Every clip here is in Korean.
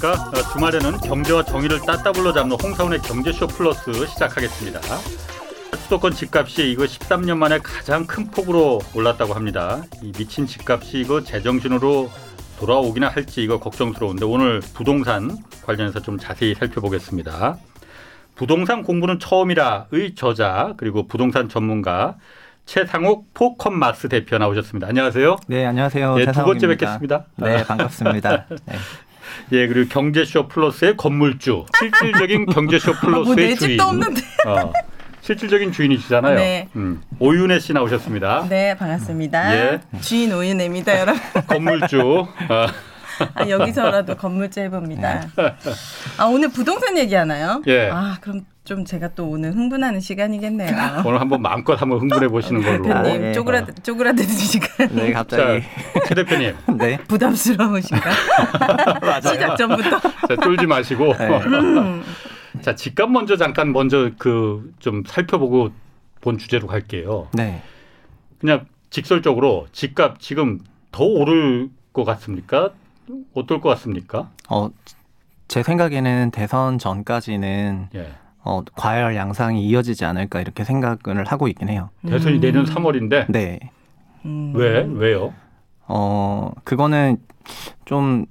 안녕하십니까. 어, 주말에는 경제와 정의를 따따블로 잡는 홍사원의 경제쇼 플러스 시작하겠습니다. 수도권 집값이 이거 13년 만에 가장 큰 폭으로 올랐다고 합니다. 이 미친 집값이 이거 제정신으로 돌아오기나 할지 이거 걱정스러운데 오늘 부동산 관련해서 좀 자세히 살펴보겠습니다. 부동산 공부는 처음이라의 저자 그리고 부동산 전문가 최상욱 포컴마스 대표 나오셨습니다. 안녕하세요. 네, 안녕하세요. 예, 두 번째 뵙겠습니다. 네, 반갑습니다. 네. 예, 그리고 경제쇼 플러스의 건물주, 실질적인 경제쇼 플러스의 뭐내 주인. 집도 없는데. 어, 실질적인 주인이시잖아요. 네. 음, 오윤혜 씨 나오셨습니다. 네, 반갑습니다. 예. 주인 오윤혜입니다, 여러분. 건물주. 어, 아, 여기서라도 건물주 해봅니다. 아, 오늘 부동산 얘기하나요? 예. 아, 그럼 좀 제가 또 오늘 흥분하는 시간이겠네요. 오늘 한번 마음껏 한번 흥분해 보시는 걸로. 대표님 네. 쪼그라 쪼그라드는 시간 네, 자, 갑자기. 최 대표님, 네. 부담스러우신가? 시작 전부터. 자, 쫄지 마시고. 네. 음, 자, 집값 먼저 잠깐 먼저 그 좀 살펴보고 본 주제로 갈게요. 네. 그냥 직설적으로 집값 지금 더 오를 것 같습니까? 어떨 것 같습니까? 어, 제 생각에는 대선 전까지는 예. 어, 과열 양상이 이어지지 않을까 이렇게 생각을 하고 있긴 해요. 대선이 음. 내년 3월인데 네. 음. 왜 왜요? 어, 그거는 좀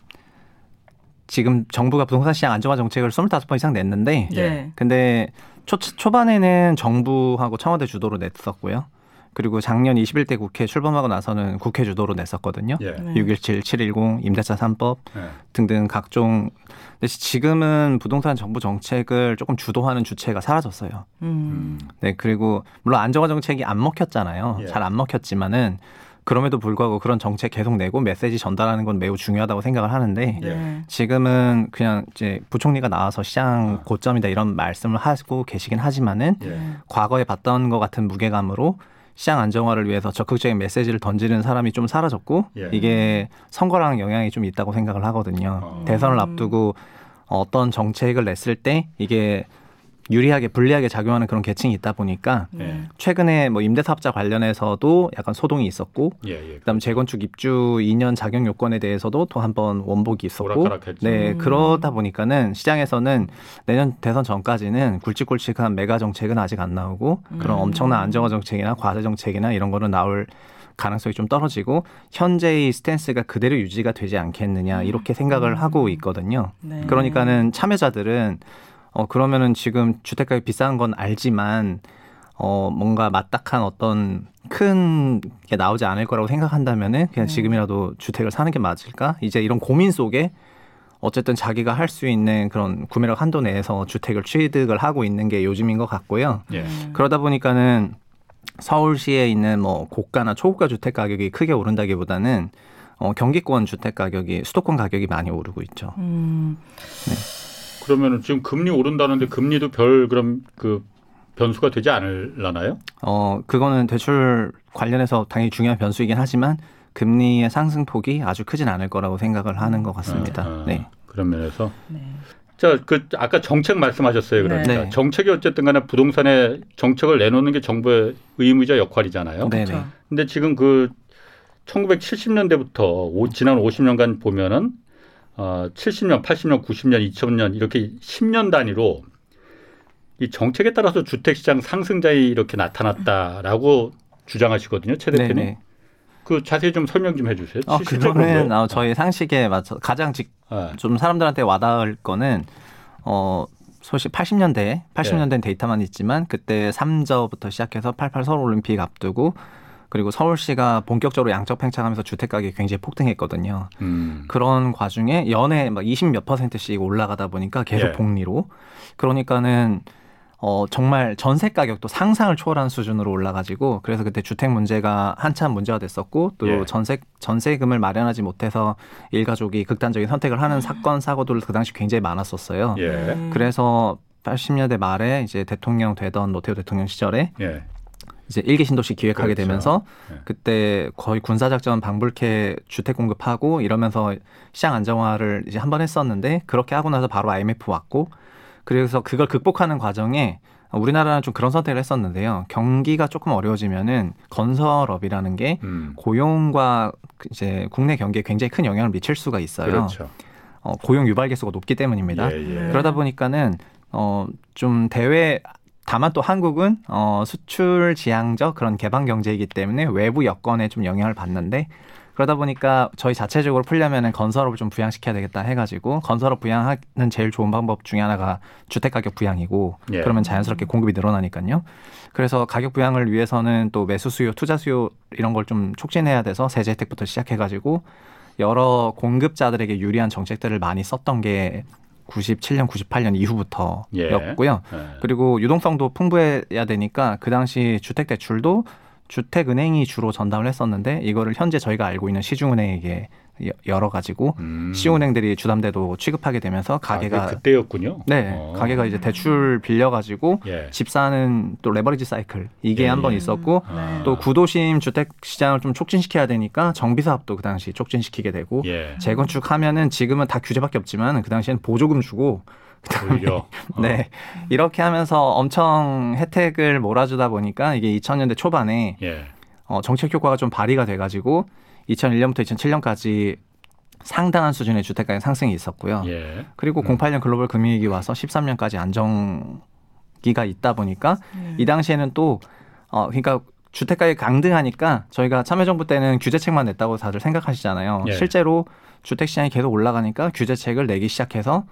지금 정부가 부동산 시장 안정화 정책을 25번 이상 냈는데 네. 근데 초, 초반에는 정부하고 청와대 주도로 냈었고요. 그리고 작년 21대 국회 출범하고 나서는 국회 주도로 냈었거든요. 예. 네. 617, 710, 임대차 3법 예. 등등 각종 근데 지금은 부동산 정부 정책을 조금 주도하는 주체가 사라졌어요. 음. 네, 그리고 물론 안정화 정책이 안 먹혔잖아요. 예. 잘안 먹혔지만은 그럼에도 불구하고 그런 정책 계속 내고 메시지 전달하는 건 매우 중요하다고 생각을 하는데 예. 네. 지금은 그냥 이제 부총리가 나와서 시장 고점이다 이런 말씀을 하고 계시긴 하지만은 예. 과거에 봤던 것 같은 무게감으로 시장 안정화를 위해서 적극적인 메시지를 던지는 사람이 좀 사라졌고 예. 이게 선거랑 영향이 좀 있다고 생각을 하거든요. 어. 대선을 앞두고 어떤 정책을 냈을 때 이게 유리하게 불리하게 작용하는 그런 계층이 있다 보니까 네. 최근에 뭐 임대사업자 관련해서도 약간 소동이 있었고 예. 예. 그다음 재건축 입주 2년 자격 요건에 대해서도 또 한 번 원복이 있었고 오락가락했죠. 네 음. 그러다 보니까는 시장에서는 내년 대선 전까지는 굵직굵직한 메가 정책은 아직 안 나오고 그런 음. 엄청난 안정화 정책이나 과세 정책이나 이런 거는 나올 가능성이 좀 떨어지고 현재의 스탠스가 그대로 유지가 되지 않겠느냐 이렇게 생각을 하고 있거든요. 네. 그러니까는 참여자들은 어 그러면은 지금 주택가격이 비싼 건 알지만 어 뭔가 맞닥한 어떤 큰 게 나오지 않을 거라고 생각한다면은 그냥 네. 지금이라도 주택을 사는 게 맞을까? 이제 이런 고민 속에 어쨌든 자기가 할 수 있는 그런 구매력 한도 내에서 주택을 취득을 하고 있는 게 요즘인 것 같고요. 예. 음. 그러다 보니까는 서울시에 있는 뭐 고가나 초고가 주택 가격이 크게 오른다기보다는 어 경기권 주택 가격이 수도권 가격이 많이 오르고 있죠. 음. 그러면은 지금 금리 오른다는데 금리도 별 그럼 그 변수가 되지 않을라나요? 어, 그거는 대출 관련해서 당연히 중요한 변수이긴 하지만 금리의 상승폭이 아주 크진 않을 거라고 생각을 하는 것 같습니다. 아, 아, 네. 그런 면에서 네. 자, 그 아까 정책 말씀하셨어요. 그러니까 네. 정책이 어쨌든 간에 부동산에 정책을 내놓는 게 정부의 의무이자 역할이잖아요. 네, 그렇죠. 네. 근데 지금 그 1970년대부터 오, 지난 50년간 보면은 어, 70년, 80년, 90년, 2000년 이렇게 10년 단위로 이 정책에 따라서 주택 시장 상승장이 이렇게 나타났다라고 주장하시거든요, 최 네, 대표님. 네. 그 자세히 좀 설명 좀 해주세요. 어, 70년 그거는. 어, 저희 상식에 맞춰 가장 직, 아, 좀 사람들한테 와닿을 거는 어 소식 80년대 80년대 데이터만 있지만 그때 3저부터 시작해서 88 서울 올림픽 앞두고 그리고 서울시가 본격적으로 양적 팽창하면서 주택 가격이 굉장히 폭등했거든요. 음. 그런 과중에 연에 막 20 몇 퍼센트씩 올라가다 보니까 계속 예. 복리로 그러니까는 어 정말 전세 가격도 상상을 초월한 수준으로 올라가지고 그래서 그때 주택 문제가 한참 문제가 됐었고 또 예. 전세 전세금을 마련하지 못해서 일가족이 극단적인 선택을 하는 사건 사고들 그 당시 굉장히 많았었어요. 예. 음. 그래서 80년대 말에 이제 대통령 되던 노태우 대통령 시절에 예. 이제 일기 신도시 기획하게 그렇죠. 되면서 네. 그때 거의 군사 작전 방불케 주택 공급하고 이러면서 시장 안정화를 이제 한 번 했었는데 그렇게 하고 나서 바로 IMF 왔고 그래서 그걸 극복하는 과정에 우리나라는 좀 그런 선택을 했었는데요. 경기가 조금 어려워지면은 건설업이라는 게 음. 고용과 이제 국내 경기에 굉장히 큰 영향을 미칠 수가 있어요. 그렇죠. 어, 고용 유발 개수가 높기 때문입니다. 예, 예. 그러다 보니까는 어, 좀 대외 다만 또 한국은 어, 수출 지향적 그런 개방 경제이기 때문에 외부 여건에 좀 영향을 받는데 그러다 보니까 저희 자체적으로 풀려면은 건설업을 좀 부양시켜야 되겠다 해가지고 건설업 부양하는 제일 좋은 방법 중에 하나가 주택 가격 부양이고 예. 그러면 자연스럽게 공급이 늘어나니까요. 그래서 가격 부양을 위해서는 또 매수 수요, 투자 수요 이런 걸 좀 촉진해야 돼서 세제 혜택부터 시작해가지고 여러 공급자들에게 유리한 정책들을 많이 썼던 게 97년, 98년 이후부터였고요. 예. 그리고 유동성도 풍부해야 되니까 그 당시 주택 대출도 주택은행이 주로 전담을 했었는데 이거를 현재 저희가 알고 있는 시중은행에게 여- 열어 가지고 음. 시중은행들이 주담대도 취급하게 되면서 아, 가게가 그게 그때였군요. 네 어. 가게가 이제 대출 빌려 가지고 예. 집 사는 또 레버리지 사이클 이게 예, 한번 예. 있었고 아. 또 구도심 주택 시장을 좀 촉진시켜야 되니까 정비 사업도 그 당시 촉진시키게 되고 예. 재건축하면은 지금은 다 규제밖에 없지만 그 당시에는 보조금 주고 그다음에 오히려 어. 네 이렇게 하면서 엄청 혜택을 몰아주다 보니까 이게 2000년대 초반에 예. 어, 정책 효과가 좀 발휘가 돼가지고 2001년부터 2007년까지 상당한 수준의 주택가격 상승이 있었고요. 예. 그리고 음. 08년 글로벌 금융위기 와서 13년까지 안정기가 있다 보니까 이 당시에는 또 어, 그러니까 주택가격이 강등하니까 저희가 참여정부 때는 규제책만 냈다고 다들 생각하시잖아요. 예. 실제로 주택시장이 계속 올라가니까 규제책을 내기 시작해서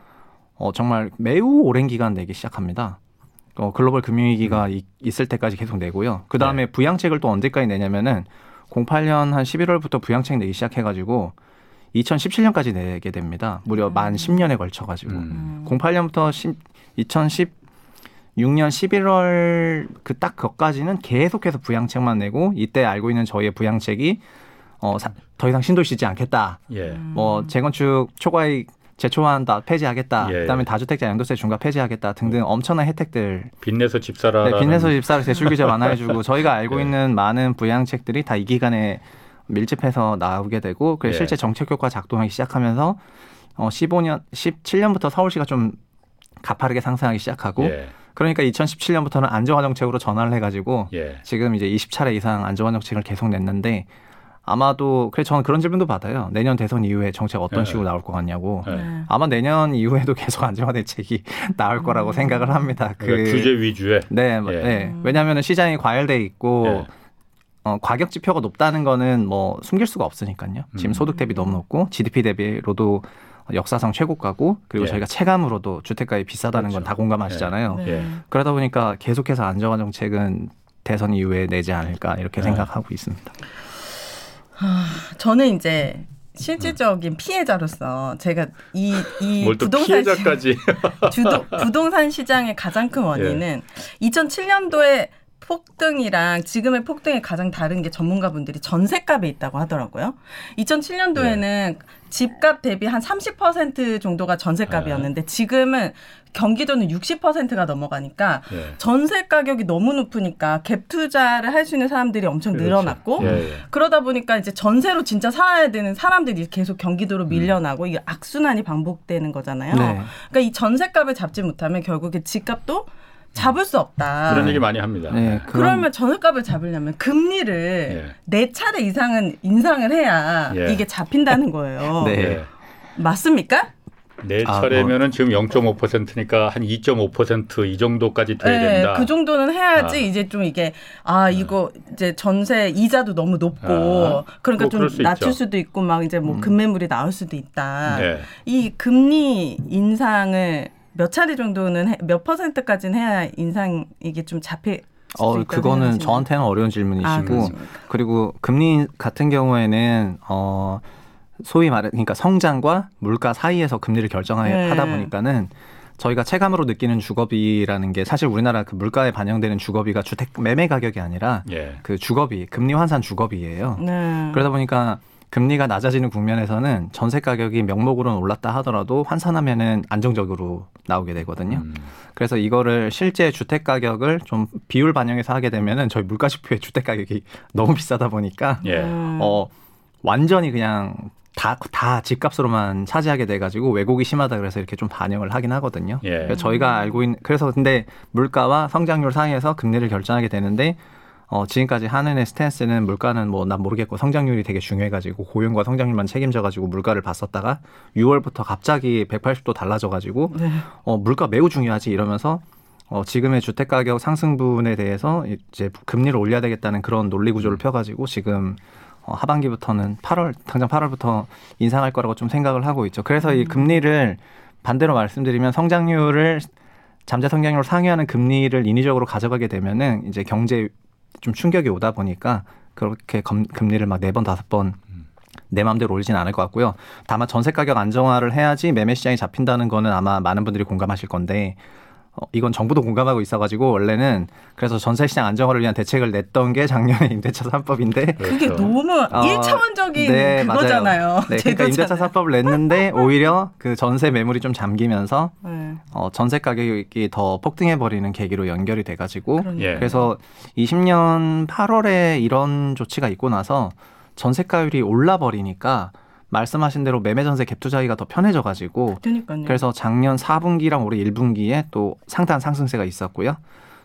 어, 정말 매우 오랜 기간 내기 시작합니다. 어, 글로벌 금융위기가 이- 있을 때까지 계속 내고요. 그 다음에 네. 부양책을 또 언제까지 내냐면은 08년 한 11월부터 부양책 내기 시작해가지고 2017년까지 내게 됩니다. 무려 만 10년에 걸쳐가지고. 음. 08년부터 2016년 11월 그 딱 그까지는 계속해서 부양책만 내고 이때 알고 있는 저희의 부양책이 어, 사- 더 이상 신도시지 않겠다. 예. 뭐 재건축 초과이익 재초화한다 폐지하겠다. 예. 그다음에 다주택자 양도세 중과 폐지하겠다 등등 엄청난 혜택들. 빚내서 집 사라. 네, 빚내서 집사를 대출 규제 완화해주고 저희가 알고 예. 있는 많은 부양책들이 다 이 기간에 밀집해서 나오게 되고 예. 실제 정책 효과 작동하기 시작하면서 어 15년 17년부터 서울시가 좀 가파르게 상승하기 시작하고 예. 그러니까 2017년부터는 안정화 정책으로 전환을 해가지고 예. 지금 이제 20차례 이상 안정화 정책을 계속 냈는데 아마도 그래서 저는 그런 질문도 받아요. 내년 대선 이후에 정책 어떤 예. 식으로 나올 것 같냐고. 예. 네. 아마 내년 이후에도 계속 안정화 대책이 나올 거라고 생각을 합니다. 그 그러니까 규제 위주의. 네, 예. 네. 왜냐하면 시장이 과열돼 있고 예. 어, 가격 지표가 높다는 거는 뭐 숨길 수가 없으니까요. 지금 음. 소득 대비 너무 높고 GDP 대비로도 역사상 최고가고 그리고 예. 저희가 체감으로도 주택가격이 비싸다는 건 그렇죠. 다 공감하시잖아요. 네. 예. 그러다 보니까 계속해서 안정화 정책은 대선 이후에 내지 않을까 이렇게 네. 생각하고 있습니다. 저는 이제 실질적인 피해자로서 제가 이, 이 부동산 시- 피해자까지. 주도, 부동산 시장의 가장 큰 원인은 2007년도에 폭등이랑 지금의 폭등이 가장 다른 게 전문가분들이 전세값에 있다고 하더라고요. 2007년도에는 집값 대비 한 30% 정도가 전세값이었는데 지금은 경기도는 60%가 넘어가니까 예. 전세 가격이 너무 높으니까 갭 투자를 할 수 있는 사람들이 엄청 그렇죠. 늘어났고 예, 예. 그러다 보니까 이제 전세로 진짜 살아야 되는 사람들이 계속 경기도로 음. 밀려나고 이게 악순환이 반복되는 거잖아요. 네. 그러니까 이 전세값을 잡지 못하면 결국에 집값도 잡을 수 없다. 그런 얘기 많이 합니다. 네, 그런- 그러면 전세값을 잡으려면 금리를 예. 네 차례 이상은 인상을 해야 예. 이게 잡힌다는 거예요. 네. 예. 맞습니까? 네 아, 차례면은 지금 0.5%니까 한 2.5%이 정도까지 돼야 된다. 그 정도는 해야지 아. 이제 좀 이게 아 이거 이제 전세 이자도 너무 높고 아. 그러니까 뭐 좀 낮출 있죠. 수도 있고 막 이제 뭐 급매물이 나올 수도 있다. 네. 이 금리 인상을 몇 차례 정도는 해- 몇 퍼센트까지는 해야 인상 이게 좀 잡힐 수도 어, 그거는? 저한테는 어려운 질문이시고 아? 그리고 금리 같은 경우에는 어 소위 말해 그러니까 성장과 물가 사이에서 금리를 결정하다 네. 보니까는 저희가 체감으로 느끼는 주거비라는 게 사실 우리나라 그 물가에 반영되는 주거비가 주택 매매 가격이 아니라 예. 그 주거비 금리 환산 주거비예요. 네. 그러다 보니까 금리가 낮아지는 국면에서는 전세 가격이 명목으로는 올랐다 하더라도 환산하면은 안정적으로 나오게 되거든요. 음. 그래서 이거를 실제 주택 가격을 좀 비율 반영해서 하게 되면은 저희 물가지표의 주택 가격이 너무 비싸다 보니까 예. 음. 어 완전히 그냥 다 다 집값으로만 차지하게 돼가지고 왜곡이 심하다 그래서 이렇게 좀 반영을 하긴 하거든요. 예. 저희가 알고 있는 그래서 근데 물가와 성장률 사이에서 금리를 결정하게 되는데 어, 지금까지 한은의 스탠스는 물가는 뭐 난 모르겠고 성장률이 되게 중요해가지고 고용과 성장률만 책임져가지고 물가를 봤었다가 6월부터 갑자기 180도 달라져가지고 네. 어, 물가 매우 중요하지 이러면서 어, 지금의 주택 가격 상승분에 대해서 이제 금리를 올려야 되겠다는 그런 논리 구조를 펴가지고 지금 어, 하반기부터는 8월 당장 8월부터 인상할 거라고 좀 생각을 하고 있죠. 그래서 이 금리를 반대로 말씀드리면 성장률을 잠재 성장률을 상회하는 금리를 인위적으로 가져가게 되면은 이제 경제 좀 충격이 오다 보니까 그렇게 검, 금리를 막 네 번 다섯 번내 마음대로 올리진 않을 것 같고요. 다만 전세 가격 안정화를 해야지 매매 시장이 잡힌다는 거는 아마 많은 분들이 공감하실 건데 어, 이건 정부도 공감하고 있어가지고 원래는 그래서 전세 시장 안정화를 위한 대책을 냈던 게 작년에 임대차 3법인데 그게 그렇죠. 너무 어, 일차원적인 네, 그거잖아요. 맞아요. 네, 그러니까 임대차 제도잖아요. 3법을 냈는데 오히려 그 전세 매물이 좀 잠기면서 네. 어, 전세 가격이 더 폭등해 버리는 계기로 연결이 돼가지고 그러니까. 예. 그래서 20년 8월에 이런 조치가 있고 나서 전세가율이 올라 버리니까 말씀하신 대로 매매 전세 갭 투자하기가 더 편해져 가지고. 그래서 작년 4분기랑 올해 1분기에 또 상당한 상승세가 있었고요.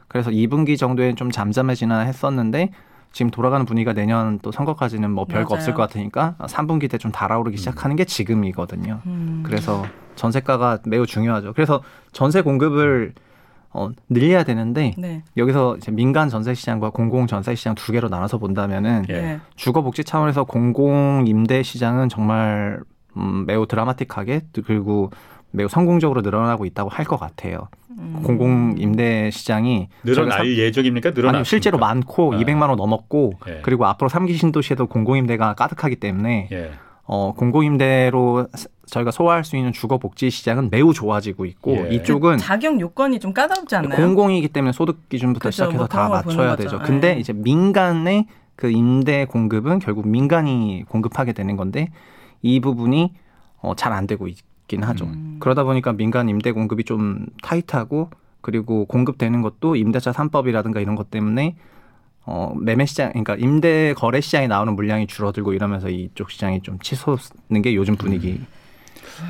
그래서 2분기 정도에 좀 잠잠해지나 했었는데 지금 돌아가는 분위기가 내년 또 선거까지는 뭐 별거. 없을 것 같으니까 3분기 때 좀 달아오르기 시작하는 게 지금이거든요. 음. 그래서 전세가가 매우 중요하죠. 그래서 전세 공급을 어, 늘려야 되는데 네. 여기서 이제 민간 전세 시장과 공공 전세 시장 두 개로 나눠서 본다면은 예. 네. 주거 복지 차원에서 공공 임대 시장은 정말 음, 매우 드라마틱하게 그리고 매우 성공적으로 늘어나고 있다고 할 것 같아요. 음. 공공 임대 시장이 늘어날 예정입니까? 늘어나 실제로 많고 아. 200만 원 넘었고 예. 그리고 앞으로 3기 신도시에도 공공 임대가 가득하기 때문에 예. 어, 공공임대로 스- 저희가 소화할 수 있는 주거 복지 시장은 매우 좋아지고 있고 예. 이쪽은 자격 요건이 좀 까다롭지 않나요? 공공이기 때문에 소득 기준부터 그죠, 시작해서 뭐 다 맞춰야 거죠. 되죠. 근데 예. 이제 민간의 그 임대 공급은 결국 민간이 공급하게 되는 건데 이 부분이 어, 잘 안 되고 있긴 하죠. 음. 그러다 보니까 민간 임대 공급이 좀 타이트하고 그리고 공급되는 것도 임대차 3법이라든가 이런 것 때문에 어, 매매 시장, 그러니까 임대 거래 시장에 나오는 물량이 줄어들고 이러면서 이쪽 시장이 좀 치솟는 게 요즘 분위기.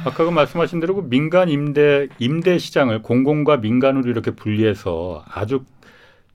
아까 그 말씀하신 대로 그 민간 임대 임대 시장을 공공과 민간으로 이렇게 분리해서 아주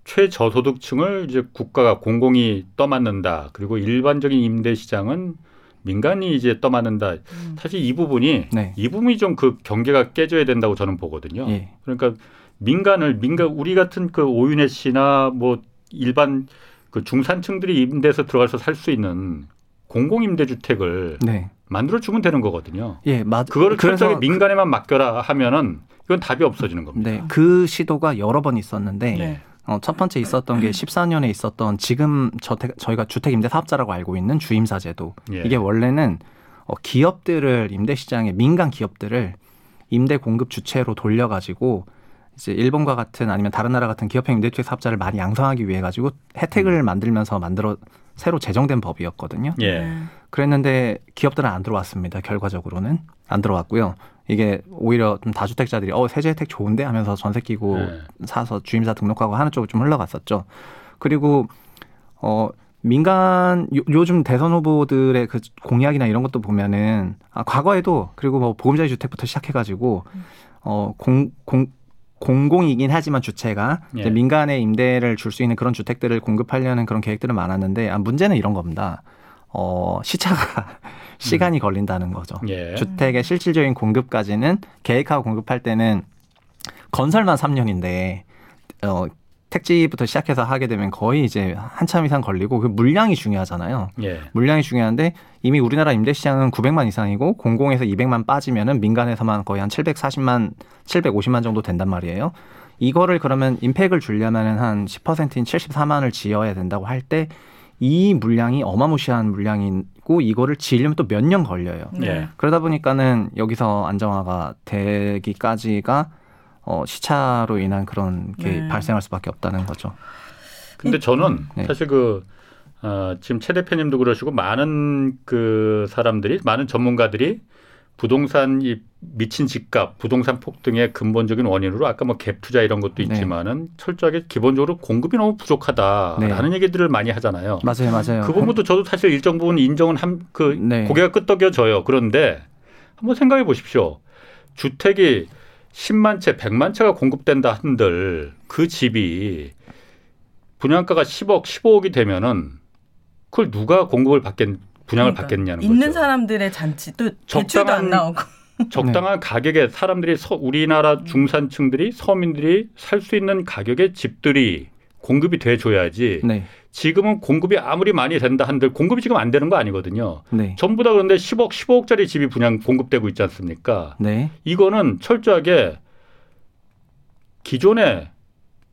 최저소득층을 이제 국가가 공공이 떠맡는다. 그리고 일반적인 임대 시장은 민간이 이제 떠맡는다. 음. 사실 이 부분이 네. 이 부분이 좀 그 경계가 깨져야 된다고 저는 보거든요. 예. 그러니까 민간을 민간 우리 같은 그 오윤혜 씨나 뭐 일반 그 중산층들이 임대해서 들어가서 살 수 있는 공공 임대 주택을 네. 만들어 주면 되는 거거든요. 예, 맞. 그거를 그래서 철저하게 민간에만 맡겨라 하면은 이건 답이 없어지는 겁니다. 네, 그 시도가 여러 번 있었는데 네. 어, 첫 번째 있었던 게 14년에 있었던 지금 저택, 저희가 주택 임대 사업자라고 알고 있는 주임사 제도. 예. 이게 원래는 어, 기업들을 임대 시장에 민간 기업들을 임대 공급 주체로 돌려가지고 이제 일본과 같은 아니면 다른 나라 같은 기업형 임대주택 사업자를 많이 양성하기 위해 가지고 혜택을 만들면서 만들어 새로 제정된 법이었거든요. 예. 네. 그랬는데 기업들은 안 들어왔습니다. 결과적으로는 안 들어왔고요. 이게 오히려 좀 다주택자들이 어 세제 혜택 좋은데 하면서 전세 끼고 네. 사서 주임사 등록하고 하는 쪽으로 좀 흘러갔었죠. 그리고 어 민간 요, 요즘 대선 후보들의 그 공약이나 이런 것도 보면은 아 과거에도 그리고 뭐 보금자리 주택부터 시작해 가지고 어 공 공 공공이긴 하지만 주체가 예. 민간에 임대를 줄 수 있는 그런 주택들을 공급하려는 그런 계획들은 많았는데 아, 문제는 이런 겁니다. 어 시차가 시간이 걸린다는 거죠. 예. 주택의 실질적인 공급까지는 계획하고 공급할 때는 건설만 3년인데 어 택지부터 시작해서 하게 되면 거의 이제 한참 이상 걸리고 그 물량이 중요하잖아요. 예. 물량이 중요한데 이미 우리나라 임대 시장은 900만 이상이고 공공에서 200만 빠지면은 민간에서만 거의 한 740만, 750만 정도 된단 말이에요. 이거를 그러면 임팩을 주려면은 한 10%인 74만을 지어야 된다고 할 때 이 물량이 어마무시한 물량이고 이거를 지으려면 또 몇 년 걸려요. 네. 예. 그러다 보니까는 여기서 안정화가 되기까지가 어, 시차로 인한 그런 게 네. 발생할 수밖에 없다는 거죠. 근데 저는 네. 사실 그 어, 지금 최 대표님도 그러시고 많은 그 사람들이 많은 전문가들이 부동산 이 미친 집값, 부동산 폭등의 근본적인 원인으로 아까 뭐 갭 투자 이런 것도 네. 있지만은 철저하게 기본적으로 공급이 너무 부족하다라는 얘기들을 많이 하잖아요. 맞아요, 맞아요. 그 부분도 저도 사실 일정 부분 인정은 한그 네. 고개가 끄덕여져요. 그런데 한번 생각해 보십시오. 주택이 10만 채, 100만 채가 공급된다 한들 그 집이 분양가가 10억, 15억이 되면은 그걸 누가 공급을 받겠 분양을 그러니까 받겠냐는 있는 거죠. 사람들의 잔치 또 대출도 적당한 안 나오고 적당한 가격에 사람들이 서, 우리나라 중산층들이 서민들이 살 수 있는 가격의 집들이 공급이 돼 줘야지. 네. 지금은 공급이 아무리 많이 된다 한들 공급이 지금 안 되는 거 아니거든요. 네. 전부 다 그런데 10억, 15억짜리 집이 분양 공급되고 있지 않습니까? 네. 이거는 철저하게 기존의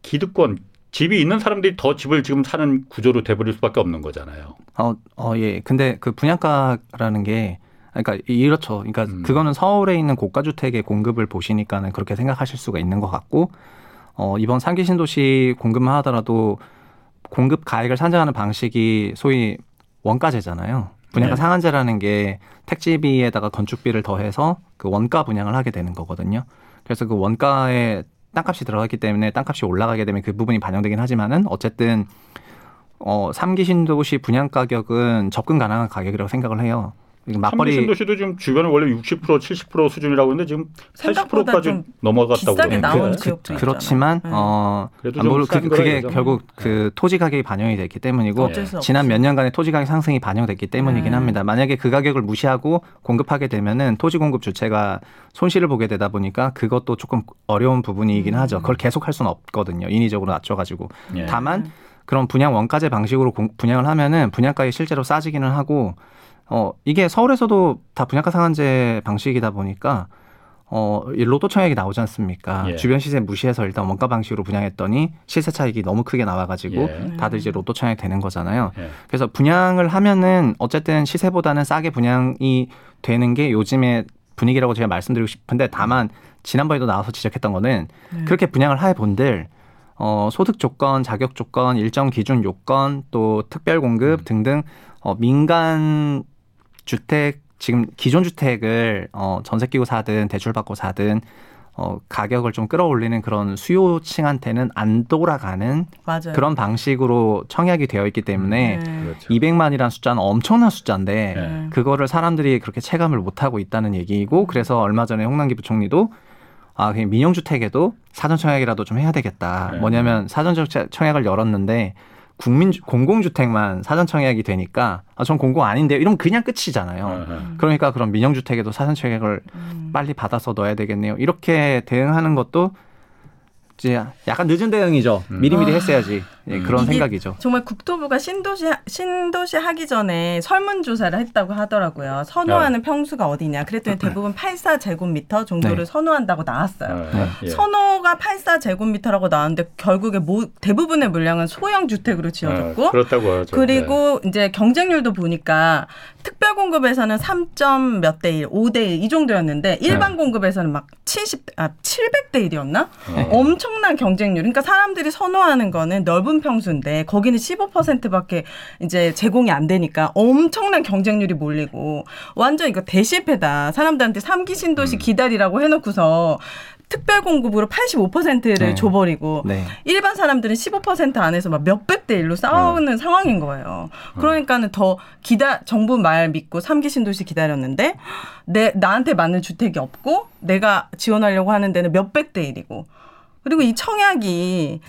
기득권 집이 있는 사람들이 더 집을 지금 사는 구조로 돼버릴 수밖에 없는 거잖아요. 어, 어, 예. 근데 그 분양가라는 게, 그러니까 이렇죠. 그러니까 음. 그거는 서울에 있는 고가 주택의 공급을 보시니까는 그렇게 생각하실 수가 있는 것 같고, 어, 이번 상기 신도시 공급만 하더라도 공급 가액을 산정하는 방식이 소위 원가제잖아요. 분양가 네. 상한제라는 게 택지비에다가 건축비를 더해서 그 원가 분양을 하게 되는 거거든요. 그래서 그 원가에 땅값이 들어갔기 때문에 땅값이 올라가게 되면 그 부분이 반영되긴 하지만은 어쨌든 어, 삼기 신도시 분양 가격은 접근 가능한 가격이라고 생각을 해요. 맞벌이 신도시도 지금 주변은 원래 60% 70% 수준이라고 했는데 지금 생각보다 80%까지 좀 넘어갔다고 비싸게 나온 그, 지역도 그 렇지만 있잖아요. 네. 어 그래도 아, 그, 거라 그게 이거죠. 결국 네. 그 토지 가격이 반영이 됐기 때문이고 수 지난. 몇 년간의 토지 가격 상승이 반영됐기 때문이긴 네. 합니다. 만약에 그 가격을 무시하고 공급하게 되면은 토지 공급 주체가 손실을 보게 되다 보니까 그것도 조금 어려운 부분이긴 음. 하죠. 그걸 계속 할 수는 없거든요. 인위적으로 낮춰 가지고. 예. 다만 그런 분양 원가제 방식으로 공- 분양을 하면은 분양가에 실제로 싸지기는 하고 어 이게 서울에서도 다 분양가 상한제 방식이다 보니까 어, 이 로또 청약이 나오지 않습니까? 예. 주변 시세 무시해서 일단 원가 방식으로 분양했더니 시세 차익이 너무 크게 나와가지고 예. 다들 이제 로또 청약 되는 거잖아요. 예. 그래서 분양을 하면은 어쨌든 시세보다는 싸게 분양이 되는 게 요즘의 분위기라고 제가 말씀드리고 싶은데 다만 지난번에도 나와서 지적했던 거는 네. 그렇게 분양을 해 본들 어, 소득 조건, 자격 조건, 일정 기준 요건, 또 특별 공급 음. 등등 어, 민간 주택 지금 기존 주택을 어, 전세 끼고 사든 대출 받고 사든 어, 가격을 좀 끌어올리는 그런 수요층한테는 안 돌아가는 맞아요. 그런 방식으로 청약이 되어 있기 때문에 네. 그렇죠. 200만이라는 숫자는 엄청난 숫자인데 네. 그거를 사람들이 그렇게 체감을 못 하고 있다는 얘기이고 그래서 얼마 전에 홍남기 부총리도 아, 그냥 민영 주택에도 사전 청약이라도 좀 해야 되겠다. 네. 뭐냐면 사전 청약을 열었는데 국민 공공주택만 사전 청약이 되니까 아, 전 공공 아닌데요. 이러면 그냥 끝이잖아요. 어, 어. 그러니까 그런 민영주택에도 사전 청약을 음. 빨리 받아서 넣어야 되겠네요. 이렇게 대응하는 것도 이제 약간 늦은 대응이죠. 음. 미리미리 아. 했어야지. 예, 그런 이게 생각이죠. 정말 국토부가 신도시 신도시 하기 전에 설문 조사를 했다고 하더라고요. 선호하는 평수가 어디냐. 그랬더니 대부분 84 제곱미터 정도를 네. 선호한다고 나왔어요. 어, 네. 예. 선호가 84 제곱미터라고 나왔는데 결국에 모, 대부분의 물량은 소형 주택으로 지어졌고 어, 그렇다고 하죠. 그리고 이제 경쟁률도 보니까 특별 공급에서는 3점 몇대 1, 5 대 1 이 정도였는데 일반 공급에서는 막 70, 아 700대 1이었나? 네. 엄청난 경쟁률. 그러니까 사람들이 선호하는 거는 넓은 평수인데 거기는 15%밖에 이제 제공이 안 되니까 엄청난 경쟁률이 몰리고 완전 이거 대실패다. 사람들한테 삼기 신도시 음. 기다리라고 해놓고서 특별 공급으로 85%를 네. 줘버리고 네. 일반 사람들은 15% 안에서 막 몇백 대 일로 싸우는 상황인 거예요. 그러니까는 더 기다 정부 말 믿고 삼기 신도시 기다렸는데 내 나한테 맞는 주택이 없고 내가 지원하려고 하는 데는 몇백 대 일이고 그리고 이 청약이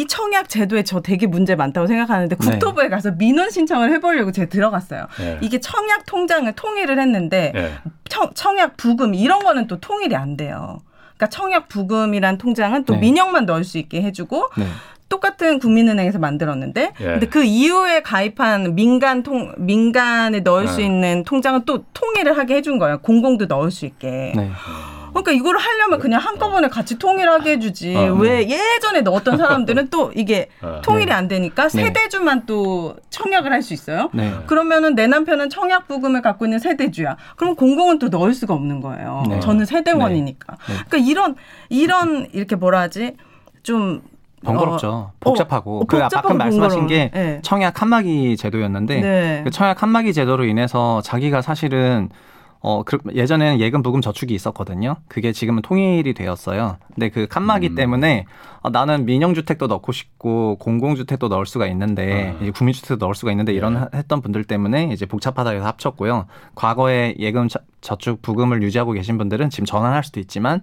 이 청약 제도에 저 되게 문제 많다고 생각하는데 네. 국토부에 가서 민원 신청을 해보려고 제가 들어갔어요. 예. 이게 청약 통장을 통일을 했는데 예. 청, 청약 부금 이런 거는 또 통일이 안 돼요. 그러니까 청약 부금이란 통장은 또 네. 민영만 넣을 수 있게 해주고 네. 똑같은 국민은행에서 만들었는데 예. 근데 그 이후에 가입한 민간 통 민간에 넣을 수 네. 있는 통장은 또 통일을 하게 해준 거예요. 공공도 넣을 수 있게. 네. 그러니까 이거를 하려면 그냥 한꺼번에 같이 통일하게 해주지. 어, 어. 왜 예전에 넣었던 사람들은 또 이게 어. 통일이 안 되니까 네. 세대주만 또 청약을 할 수 있어요. 네. 그러면은 내 남편은 청약 부금을 갖고 있는 세대주야. 그럼 공공은 또 넣을 수가 없는 거예요. 네. 저는 세대원이니까. 네. 그러니까 이런 이런 이렇게 뭐라 하지 좀 번거롭죠. 어, 복잡하고. 어, 그 아까 말씀하신 게 번거로운. 네. 청약 한마기 제도였는데 네. 그 청약 한마기 제도로 인해서 자기가 사실은 어, 그, 예전에는 예금 부금 저축이 있었거든요. 그게 지금은 통일이 되었어요. 근데 그 칸막이 음. 때문에 어, 나는 민영주택도 넣고 싶고 공공주택도 넣을 수가 있는데 아. 이제 국민주택도 넣을 수가 있는데 이런 예. 하- 했던 분들 때문에 이제 복잡하다 해서 합쳤고요. 과거에 예금 자- 저축 부금을 유지하고 계신 분들은 지금 전환할 수도 있지만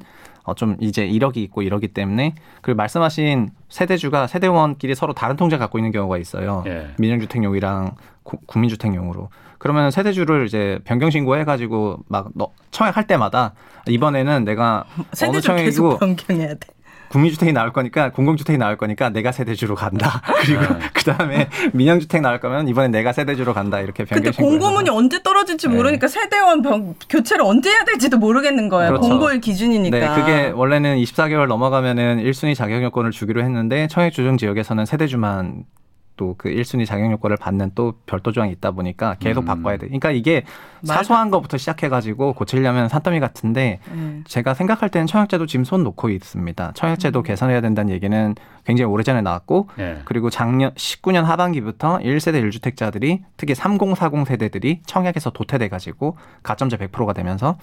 어, 좀 이제 이력이 있고 이러기 때문에 그 말씀하신 세대주가 세대원끼리 서로 다른 통장 갖고 있는 경우가 있어요. 예. 민영주택용이랑 구- 국민주택용으로. 그러면 세대주를 이제 변경 신고해 가지고 막 너, 청약할 때마다 이번에는 내가 어느 세대주 청약이고 계속 변경해야 돼. 국민주택이 나올 거니까 공공주택이 나올 거니까 내가 세대주로 간다. 그리고 네. 그 다음에 민영주택 나올 거면 이번엔 내가 세대주로 간다. 이렇게 변경 근데 공고문이. 언제 떨어질지 네. 모르니까 세대원 병, 교체를 언제 해야 될지도 모르겠는 거예요. 그렇죠. 공고일 기준이니까. 네, 그게 원래는 24개월 넘어가면은 1순위 자격 요건을 주기로 했는데 청약 조정 지역에서는 세대주만 또 그 1순위 자격 요건을 받는 또 별도 조항이 있다 보니까 계속 음. 바꿔야 돼. 그러니까 이게 사소한 것부터 시작해 가지고 고치려면 산더미 같은데 네. 제가 생각할 때는 청약제도 지금 손 놓고 있습니다. 음. 청약제도 개선해야 된다는 얘기는 굉장히 오래전에 나왔고 예. 그리고 작년 19년 하반기부터 1세대 1주택자들이 특히 3040 세대들이 청약에서 도태돼 가지고 가점제 100%가 되면서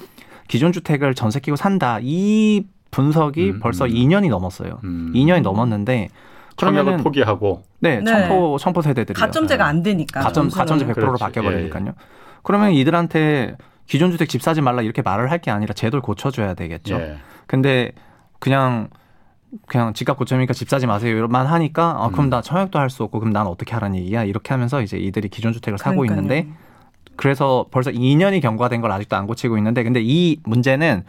기존 주택을 전세 끼고 산다. 이 분석이 음, 벌써 음. 2년이 넘었어요. 음. 2년이 넘었는데 청약을 포기하고 네, 네. 청포 청포 세대들이 가점제가 안 되니까. 가점. 가점제 100%로 그렇지. 바뀌어 버리니까요. 예, 그러면 이들한테 기존 주택 집 사지 말라 이렇게 말을 할 게 아니라 제도를 고쳐줘야 되겠죠. 예. 근데 그냥 그냥 집값 고점이니까 집 사지 마세요 이런만 하니까 아, 그럼 음. 나 청약도 할 수 없고 그럼 난 어떻게 하라는 얘기야 이렇게 하면서 이제 이들이 기존 주택을 사고 그러니까요. 있는데 그래서 벌써 2년이 경과된 걸 아직도 안 고치고 있는데 근데 이 문제는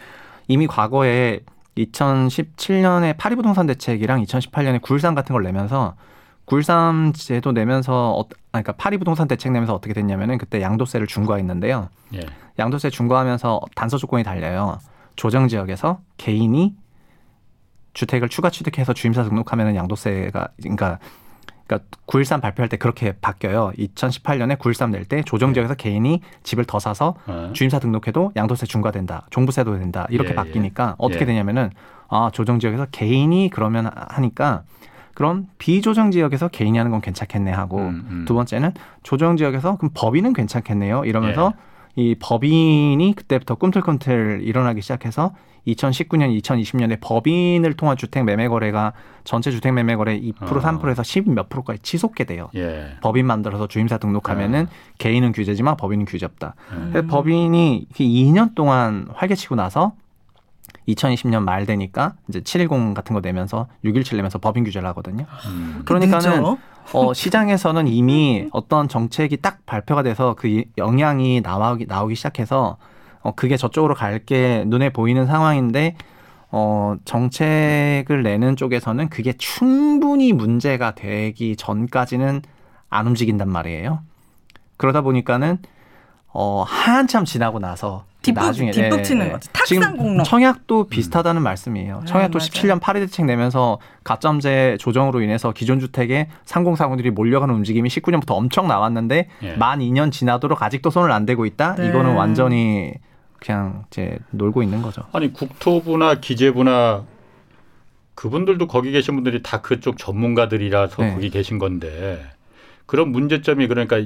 이미 과거에 2017년에 파리 부동산 대책이랑 2018년에 913 같은 걸 내면서 913 제도 내면서 어, 그러니까 파리 부동산 대책 내면서 어떻게 됐냐면은 그때 양도세를 중과했는데요. 예. 양도세 중과하면서 단서 조건이 달려요. 조정 지역에서 개인이 주택을 추가 취득해서 주임사 등록하면은 양도세가 그러니까 그러니까 913 발표할 때 그렇게 바뀌어요. 2018년에 913 낼 때 조정 지역에서 개인이 집을 더 사서 어. 주임사 등록해도 양도세 중과된다. 종부세도 된다. 이렇게 예, 바뀌니까 어떻게 예. 되냐면은 아, 조정 지역에서 개인이 그러면 하니까 그럼 비조정 지역에서 개인이 하는 건 괜찮겠네 하고 음, 음. 두 번째는 조정 지역에서 그럼 법인은 괜찮겠네요. 이러면서 예. 이 법인이 그때부터 꿈틀꿈틀 일어나기 시작해서 2019년, 2020년에 법인을 통한 주택 매매 거래가 전체 주택 매매 거래 2% 어. 3%에서 10 몇 프로까지 치솟게 돼요. 예. 법인 만들어서 주임사 등록하면은 아. 개인은 규제지만 법인은 규제 없다. 음. 그래서 법인이 이렇게 2년 동안 활개치고 나서 2020년 말 되니까 이제 710 같은 거 내면서 617 내면서 법인 규제를 하거든요. 음. 그러니까는 늦 어. 어, 시장에서는 이미 어떤 정책이 딱 발표가 돼서 그 이- 영향이 나오기, 나오기 시작해서 어, 그게 저쪽으로 갈 게 눈에 보이는 상황인데 어, 정책을 내는 쪽에서는 그게 충분히 문제가 되기 전까지는 안 움직인단 말이에요. 그러다 보니까는 어, 한참 지나고 나서 뒷북- 나중에 뒷북 네, 치는 네. 거지. 탁상 지금 공론. 청약도 비슷하다는 말씀이에요. 네, 청약도 맞아요. 17년 파리 대책 내면서 가점제 조정으로 인해서 기존 주택에 상공사고들이 몰려가는 움직임이 19년부터 엄청 나왔는데 예. 만 2년 지나도록 아직도 손을 안 대고 있다. 네. 이거는 완전히 그냥 이제 놀고 있는 거죠. 아니 국토부나 기재부나 그분들도 거기 계신 분들이 다 그쪽 전문가들이라서 네. 거기 계신 건데 그런 문제점이 그러니까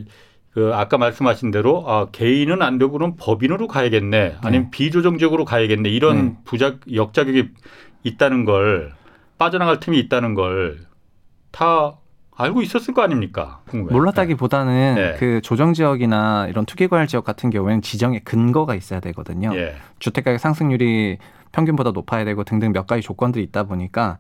그 아까 말씀하신 대로 아 개인은 안 되고 그럼 법인으로 가야겠네 아니면 비조정적으로 가야겠네 이런 네. 부작 역자격이 있다는 걸 빠져나갈 틈이 있다는 걸 다 알고 있었을 거 아닙니까? 궁금해요. 몰랐다기보다는 네. 그 조정 지역이나 이런 투기과열 지역 같은 경우에는 지정의 근거가 있어야 되거든요. 예. 주택 가격 상승률이 평균보다 높아야 되고 등등 몇 가지 조건들이 있다 보니까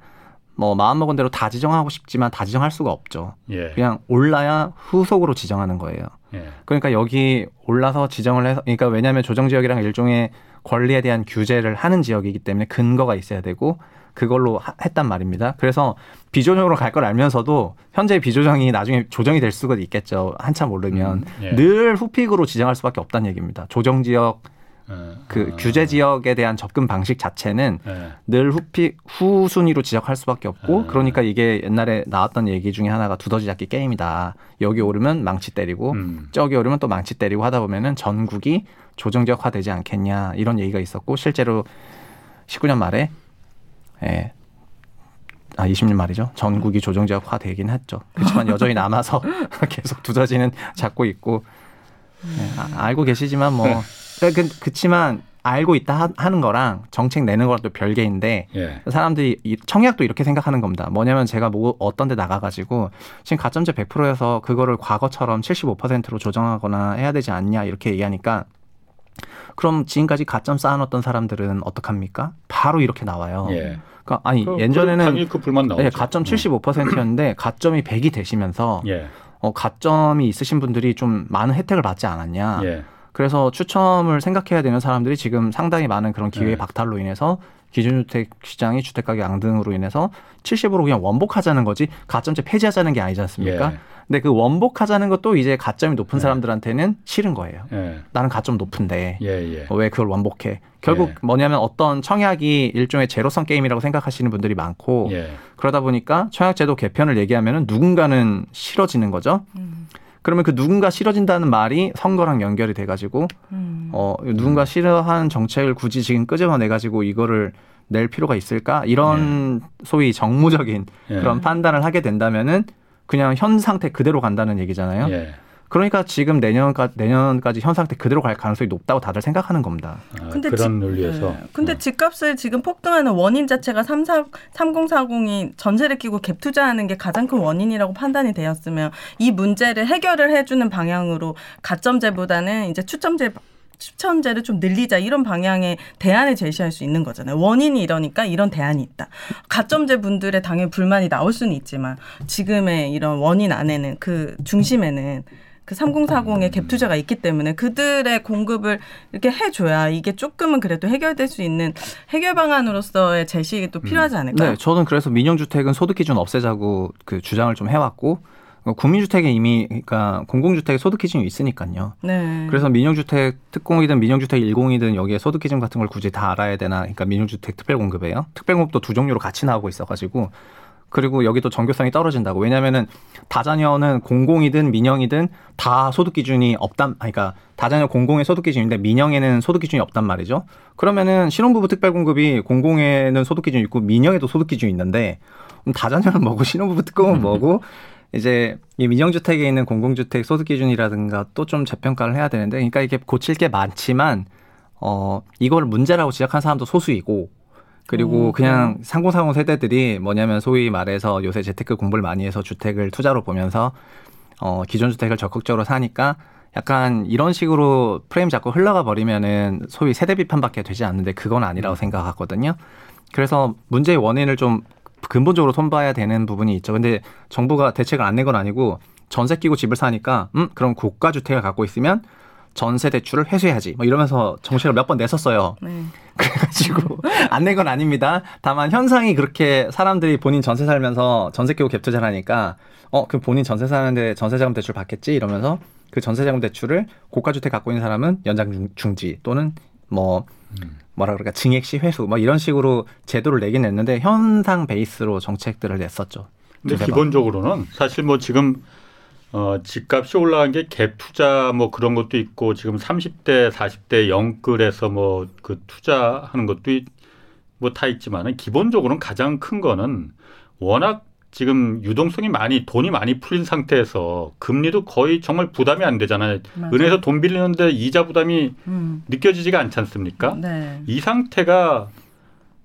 뭐 마음 먹은 대로 다 지정하고 싶지만 다 지정할 수가 없죠. 예. 그냥 올라야 후속으로 지정하는 거예요. 예. 그러니까 여기 올라서 지정을 해서 그러니까 왜냐하면 조정 지역이랑 일종의 권리에 대한 규제를 하는 지역이기 때문에 근거가 있어야 되고 그걸로 하- 했단 말입니다. 그래서 비조정으로 갈 걸 알면서도 현재 비조정이 나중에 조정이 될 수가 있겠죠. 한참 오르면 음, 예. 늘 후픽으로 지정할 수밖에 없다는 얘기입니다. 조정 지역 어, 그 어, 규제 지역에 대한 접근 방식 자체는 예. 늘 후픽 후순위로 지적할 수밖에 없고 아. 그러니까 이게 옛날에 나왔던 얘기 중에 하나가 두더지 잡기 게임이다. 여기 오르면 망치 때리고 음. 저기 오르면 또 망치 때리고 하다 보면은 전국이 조정 지역화 되지 않겠냐 이런 얘기가 있었고 실제로 19년 말에 예. 아 20년 말이죠. 전국이 조정 지역화 되긴 했죠. 그렇지만 여전히 남아서 계속 두더지는 잡고 있고 예, 아, 알고 계시지만 뭐 그, 그, 그치만 알고 있다 하- 하는 거랑 정책 내는 거랑 또 별개인데 예. 사람들이 이 청약도 이렇게 생각하는 겁니다. 뭐냐면 제가 뭐 어떤 데 나가가지고 지금 가점제 100%여서 그거를 과거처럼 75%로 조정하거나 해야 되지 않냐 이렇게 얘기하니까 그럼 지금까지 가점 쌓아놨던 사람들은 어떡합니까? 바로 이렇게 나와요. 예. 그러니까 아니 그, 예전에는 그 불만 나오죠. 네, 가점 75%였는데 가점이 100이 되시면서 예. 어, 가점이 있으신 분들이 좀 많은 혜택을 받지 않았냐. 예. 그래서 추첨을 생각해야 되는 사람들이 지금 상당히 많은 그런 기회 네. 박탈로 인해서 기준주택 시장이 주택가격 앙등으로 인해서 70으로 그냥 원복하자는 거지 가점제 폐지하자는 게 아니지 않습니까? 예. 근데 그 원복하자는 것도 이제 가점이 높은 네. 사람들한테는 싫은 거예요. 예. 나는 가점 높은데 예. 예. 어, 왜 그걸 원복해? 결국 예. 뭐냐면 어떤 청약이 일종의 제로성 게임이라고 생각하시는 분들이 많고 예. 그러다 보니까 청약제도 개편을 얘기하면은 누군가는 싫어지는 거죠. 음. 그러면 그 누군가 싫어진다는 말이 선거랑 연결이 돼가지고 음. 어 누군가 싫어하는 정책을 굳이 지금 끄집어내 가지고 이거를 낼 필요가 있을까 이런 소위 정무적인 예. 그런 판단을 하게 된다면은 그냥 현 상태 그대로 간다는 얘기잖아요. 예. 그러니까 지금 내년까지 내년까지 현 상태 그대로 갈 가능성이 높다고 다들 생각하는 겁니다. 아, 근데 그런 집- 논리에서. 네. 근데 어. 집값을 지금 폭등하는 원인 자체가 34, 3040이 전세를 끼고 갭 투자하는 게 가장 큰 원인이라고 판단이 되었으면 이 문제를 해결을 해주는 방향으로 가점제보다는 이제 추첨제 추첨제를 좀 늘리자 이런 방향의 대안을 제시할 수 있는 거잖아요. 원인이 이러니까 이런 대안이 있다. 가점제 분들의 당연히 불만이 나올 수는 있지만 지금의 이런 원인 안에는 그 중심에는 그 3040의 갭 투자가 있기 때문에 그들의 공급을 이렇게 해줘야 이게 조금은 그래도 해결될 수 있는 해결 방안으로서의 제시도 필요하지 않을까요? 네, 저는 그래서 민영주택은 소득 기준 없애자고 그 주장을 좀 해왔고 어, 국민주택에 이미 그러니까 공공주택에 소득 기준이 있으니까요. 네. 그래서 민영주택 특공이든 민영주택 일공이든 여기에 소득 기준 같은 걸 굳이 다 알아야 되나? 그러니까 민영주택 특별공급이에요. 특별공급도 두 종류로 같이 나오고 있어가지고 그리고 여기도 정교성이 떨어진다고. 왜냐하면은 다자녀는 공공이든 민영이든 다 소득 기준이 없단, 그러니까 다자녀 공공의 소득 기준인데 민영에는 소득 기준이 없단 말이죠. 그러면은 신혼부부 특별 공급이 공공에는 소득 기준이 있고 민영에도 소득 기준이 있는데 그럼 다자녀는 뭐고 신혼부부 특공은 뭐고 이제 이 민영주택에 있는 공공주택 소득 기준이라든가 또 좀 재평가를 해야 되는데, 그러니까 이게 고칠 게 많지만 어 이걸 문제라고 지적한 사람도 소수이고 그리고 오, 그냥 상공상공 세대들이 뭐냐면 소위 말해서 요새 재테크 공부를 많이 해서 주택을 투자로 보면서 어 기존 주택을 적극적으로 사니까 약간 이런 식으로 프레임 잡고 흘러가 버리면은 소위 세대 비판밖에 되지 않는데 그건 아니라고 생각하거든요. 그래서 문제의 원인을 좀 근본적으로 손봐야 되는 부분이 있죠. 근데 정부가 대책을 안 낸 건 아니고 전세 끼고 집을 사니까 음 그럼 고가 주택을 갖고 있으면 전세 대출을 회수해야지 뭐 이러면서 정책을 몇 번 냈었어요. 네. 그래가지고 안 낸 건 아닙니다. 다만 현상이 그렇게 사람들이 본인 전세 살면서 전세 끼고 갭 투자를 하니까 어그 본인 전세 사는데 전세자금 대출 받겠지 이러면서 그 전세자금 대출을 고가 주택 갖고 있는 사람은 연장 중- 중지 또는 뭐 뭐라 그럴까 증액시 회수 뭐 이런 식으로 제도를 내긴 냈는데 현상 베이스로 정책들을 냈었죠. 근데. 기본적으로는 사실 뭐 지금 어, 집값이 올라간 게 갭 투자 뭐 그런 것도 있고 지금 30대, 40대 영끌에서 뭐 그 투자하는 것도 뭐 다 있지만은 기본적으로는 가장 큰 거는 워낙 지금 유동성이 많이 돈이 많이 풀린 상태에서 금리도 거의 정말 부담이 안 되잖아요. 맞아요. 은행에서 돈 빌리는데 이자 부담이 음. 느껴지지가 않지 않습니까? 네. 이 상태가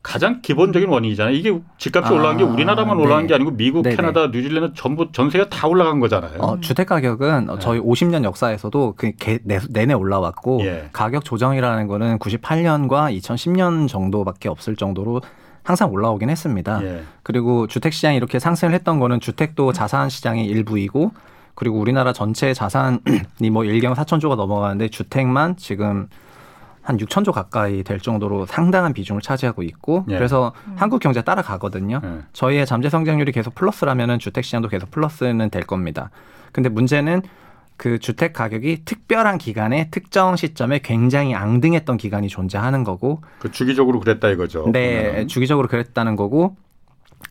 가장 기본적인 원인이잖아요. 이게 집값이 아, 올라간 게 우리나라만 네. 올라간 게 아니고 미국, 네네. 캐나다, 뉴질랜드 전부 전세가 다 올라간 거잖아요. 어, 주택 가격은 어, 저희 50년 역사에서도 그 개- 내, 내내 올라왔고 예. 가격 조정이라는 거는 98년과 2010년 정도밖에 없을 정도로 항상 올라오긴 했습니다. 예. 그리고 주택 시장이 이렇게 상승을 했던 거는 주택도 자산 시장의 일부이고 그리고 우리나라 전체 자산이 뭐 1경 4천조가 넘어가는데 주택만 지금 한 6천조 가까이 될 정도로 상당한 비중을 차지하고 있고 예. 그래서 한국 경제 따라가거든요. 예. 저희의 잠재 성장률이 계속 플러스라면은 주택 시장도 계속 플러스는 될 겁니다. 근데 문제는 그 주택 가격이 특별한 기간에 특정 시점에 굉장히 앙등했던 기간이 존재하는 거고 그 주기적으로 그랬다 이거죠. 네, 보면은. 주기적으로 그랬다는 거고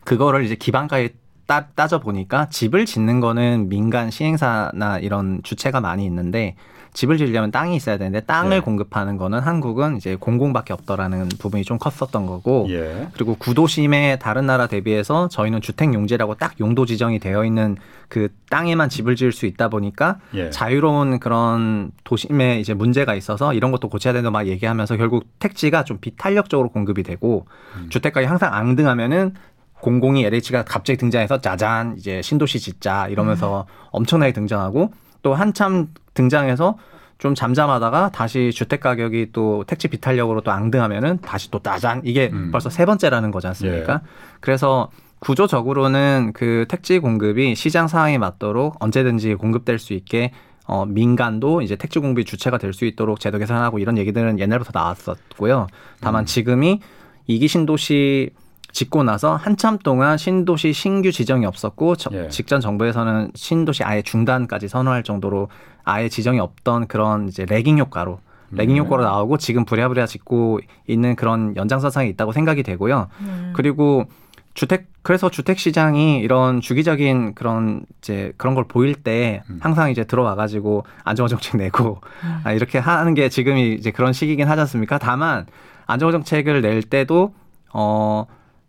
그거를 이제 기반가에 따, 따져 보니까 집을 짓는 거는 민간 시행사나 이런 주체가 많이 있는데 집을 지으려면 땅이 있어야 되는데 땅을 네. 공급하는 거는 한국은 이제 공공밖에 없더라는 부분이 좀 컸었던 거고 예. 그리고 구도심의 다른 나라 대비해서 저희는 주택 용지라고 딱 용도 지정이 되어 있는 그 땅에만 집을 지을 수 있다 보니까 예. 자유로운 그런 도심에 이제 문제가 있어서 이런 것도 고쳐야 된다 막 얘기하면서 결국 택지가 좀 비탄력적으로 공급이 되고 음. 주택가격이 항상 앙등하면은 공공이 LH가 갑자기 등장해서 짜잔 이제 신도시 짓자 이러면서 엄청나게 등장하고 또 한참 등장해서 좀 잠잠하다가 다시 주택 가격이 또 택지 비탄력으로 또 앙등하면은 다시 또 따잔 이게 음. 벌써 세 번째라는 거지 않습니까? 그래서 구조적으로는 그 택지 공급이 시장 상황에 맞도록 언제든지 공급될 수 있게 어, 민간도 이제 택지 공급이 주체가 될 수 있도록 제도 개선하고 이런 얘기들은 옛날부터 나왔었고요. 다만 음. 지금이 이기 신도시 짓고 나서 한참 동안 신도시 신규 지정이 없었고 저- 예. 직전 정부에서는 신도시 아예 중단까지 선언할 정도로 아예 지정이 없던 그런 이제 레깅 효과로 레깅 네. 효과로 나오고 지금 부랴부랴 짓고 있는 그런 연장선상에 있다고 생각이 되고요. 음. 그리고 주택 그래서 주택 시장이 이런 주기적인 그런 이제 그런 걸 보일 때 음. 항상 이제 들어와 가지고 안정화 정책 내고 음. 아, 이렇게 하는 게 지금이 이제 그런 시기긴 하지 않습니까? 다만 안정화 정책을 낼 때도 어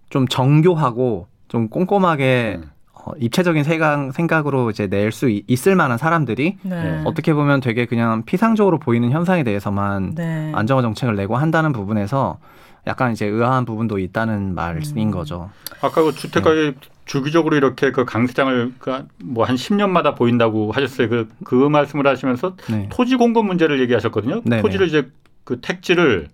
좀 정교하고 좀 꼼꼼하게 음. 어, 입체적인 생각, 생각 으로 이제 낼 수 있을 만한 사람들이 네. 어떻게 보면 되게 그냥 피상적으로 보이는 현상에 대해서만 네. 안정화 정책을 내고 한다는 부분에서 약간 이제 의아한 부분도 있다는 말인 음. 거죠. 아까 그 주택 가격 주기적으로 이렇게 그 강세장을 뭐한 10년마다 보인다고 하셨어요. 그, 그 말씀을 하시면서 네. 토지 공급 문제를 얘기하셨거든요. 네네. 토지를 이제 그 택지를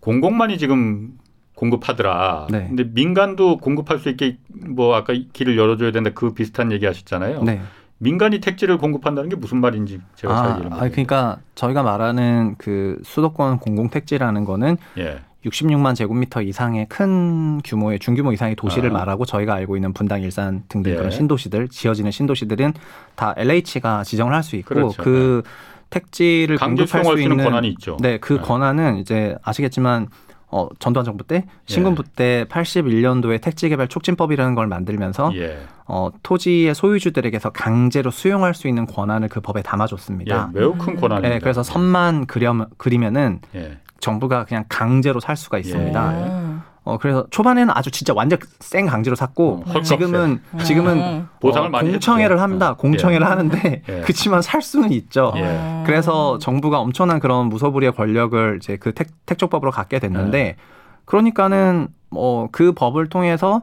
공공만이 지금 공급하더라. 네. 근데 민간도 공급할 수 있게 뭐 아까 길을 열어줘야 된다 그 비슷한 얘기 하셨잖아요. 네. 민간이 택지를 공급한다는 게 무슨 말인지 제가 잘 아, 이해를 아, 못해요. 그러니까 저희가 말하는 그 수도권 공공 택지라는 거는 예. 66만 제곱미터 이상의 큰 규모의 중규모 이상의 도시를 아. 말하고 저희가 알고 있는 분당, 일산 등등 예. 그런 신도시들 지어지는 신도시들은 다 LH가 지정을 할 수 있고 그렇죠. 그 택지를 강제 공급할 수 있는 권한이 있죠. 네, 그 네. 권한은 이제 아시겠지만 어, 전두환 정부 때 신군부 때 81년도에 택지개발 촉진법이라는 걸 만들면서 예. 어, 토지의 소유주들에게서 강제로 수용할 수 있는 권한을 그 법에 예. 담아줬습니다. 매우 큰 음. 권한입니다. 네, 그래서 선만 그려, 그리면은 예. 정부가 그냥 강제로 살 수가 있습니다. 예. 음. 어, 그래서 초반에는 아주 진짜 완전 생 강제로 샀고 어, 헐값에. 지금은 지금은 음. 보상을 어, 많이 공청회를. 합니다. 어. 공청회를 예. 하는데 예. 그치만 살 수는 있죠. 예. 어. 그래서 정부가 엄청난 그런 무소불위의 권력을 이제 그 택, 택조법으로 갖게 됐는데 그러니까는 뭐그 법을 통해서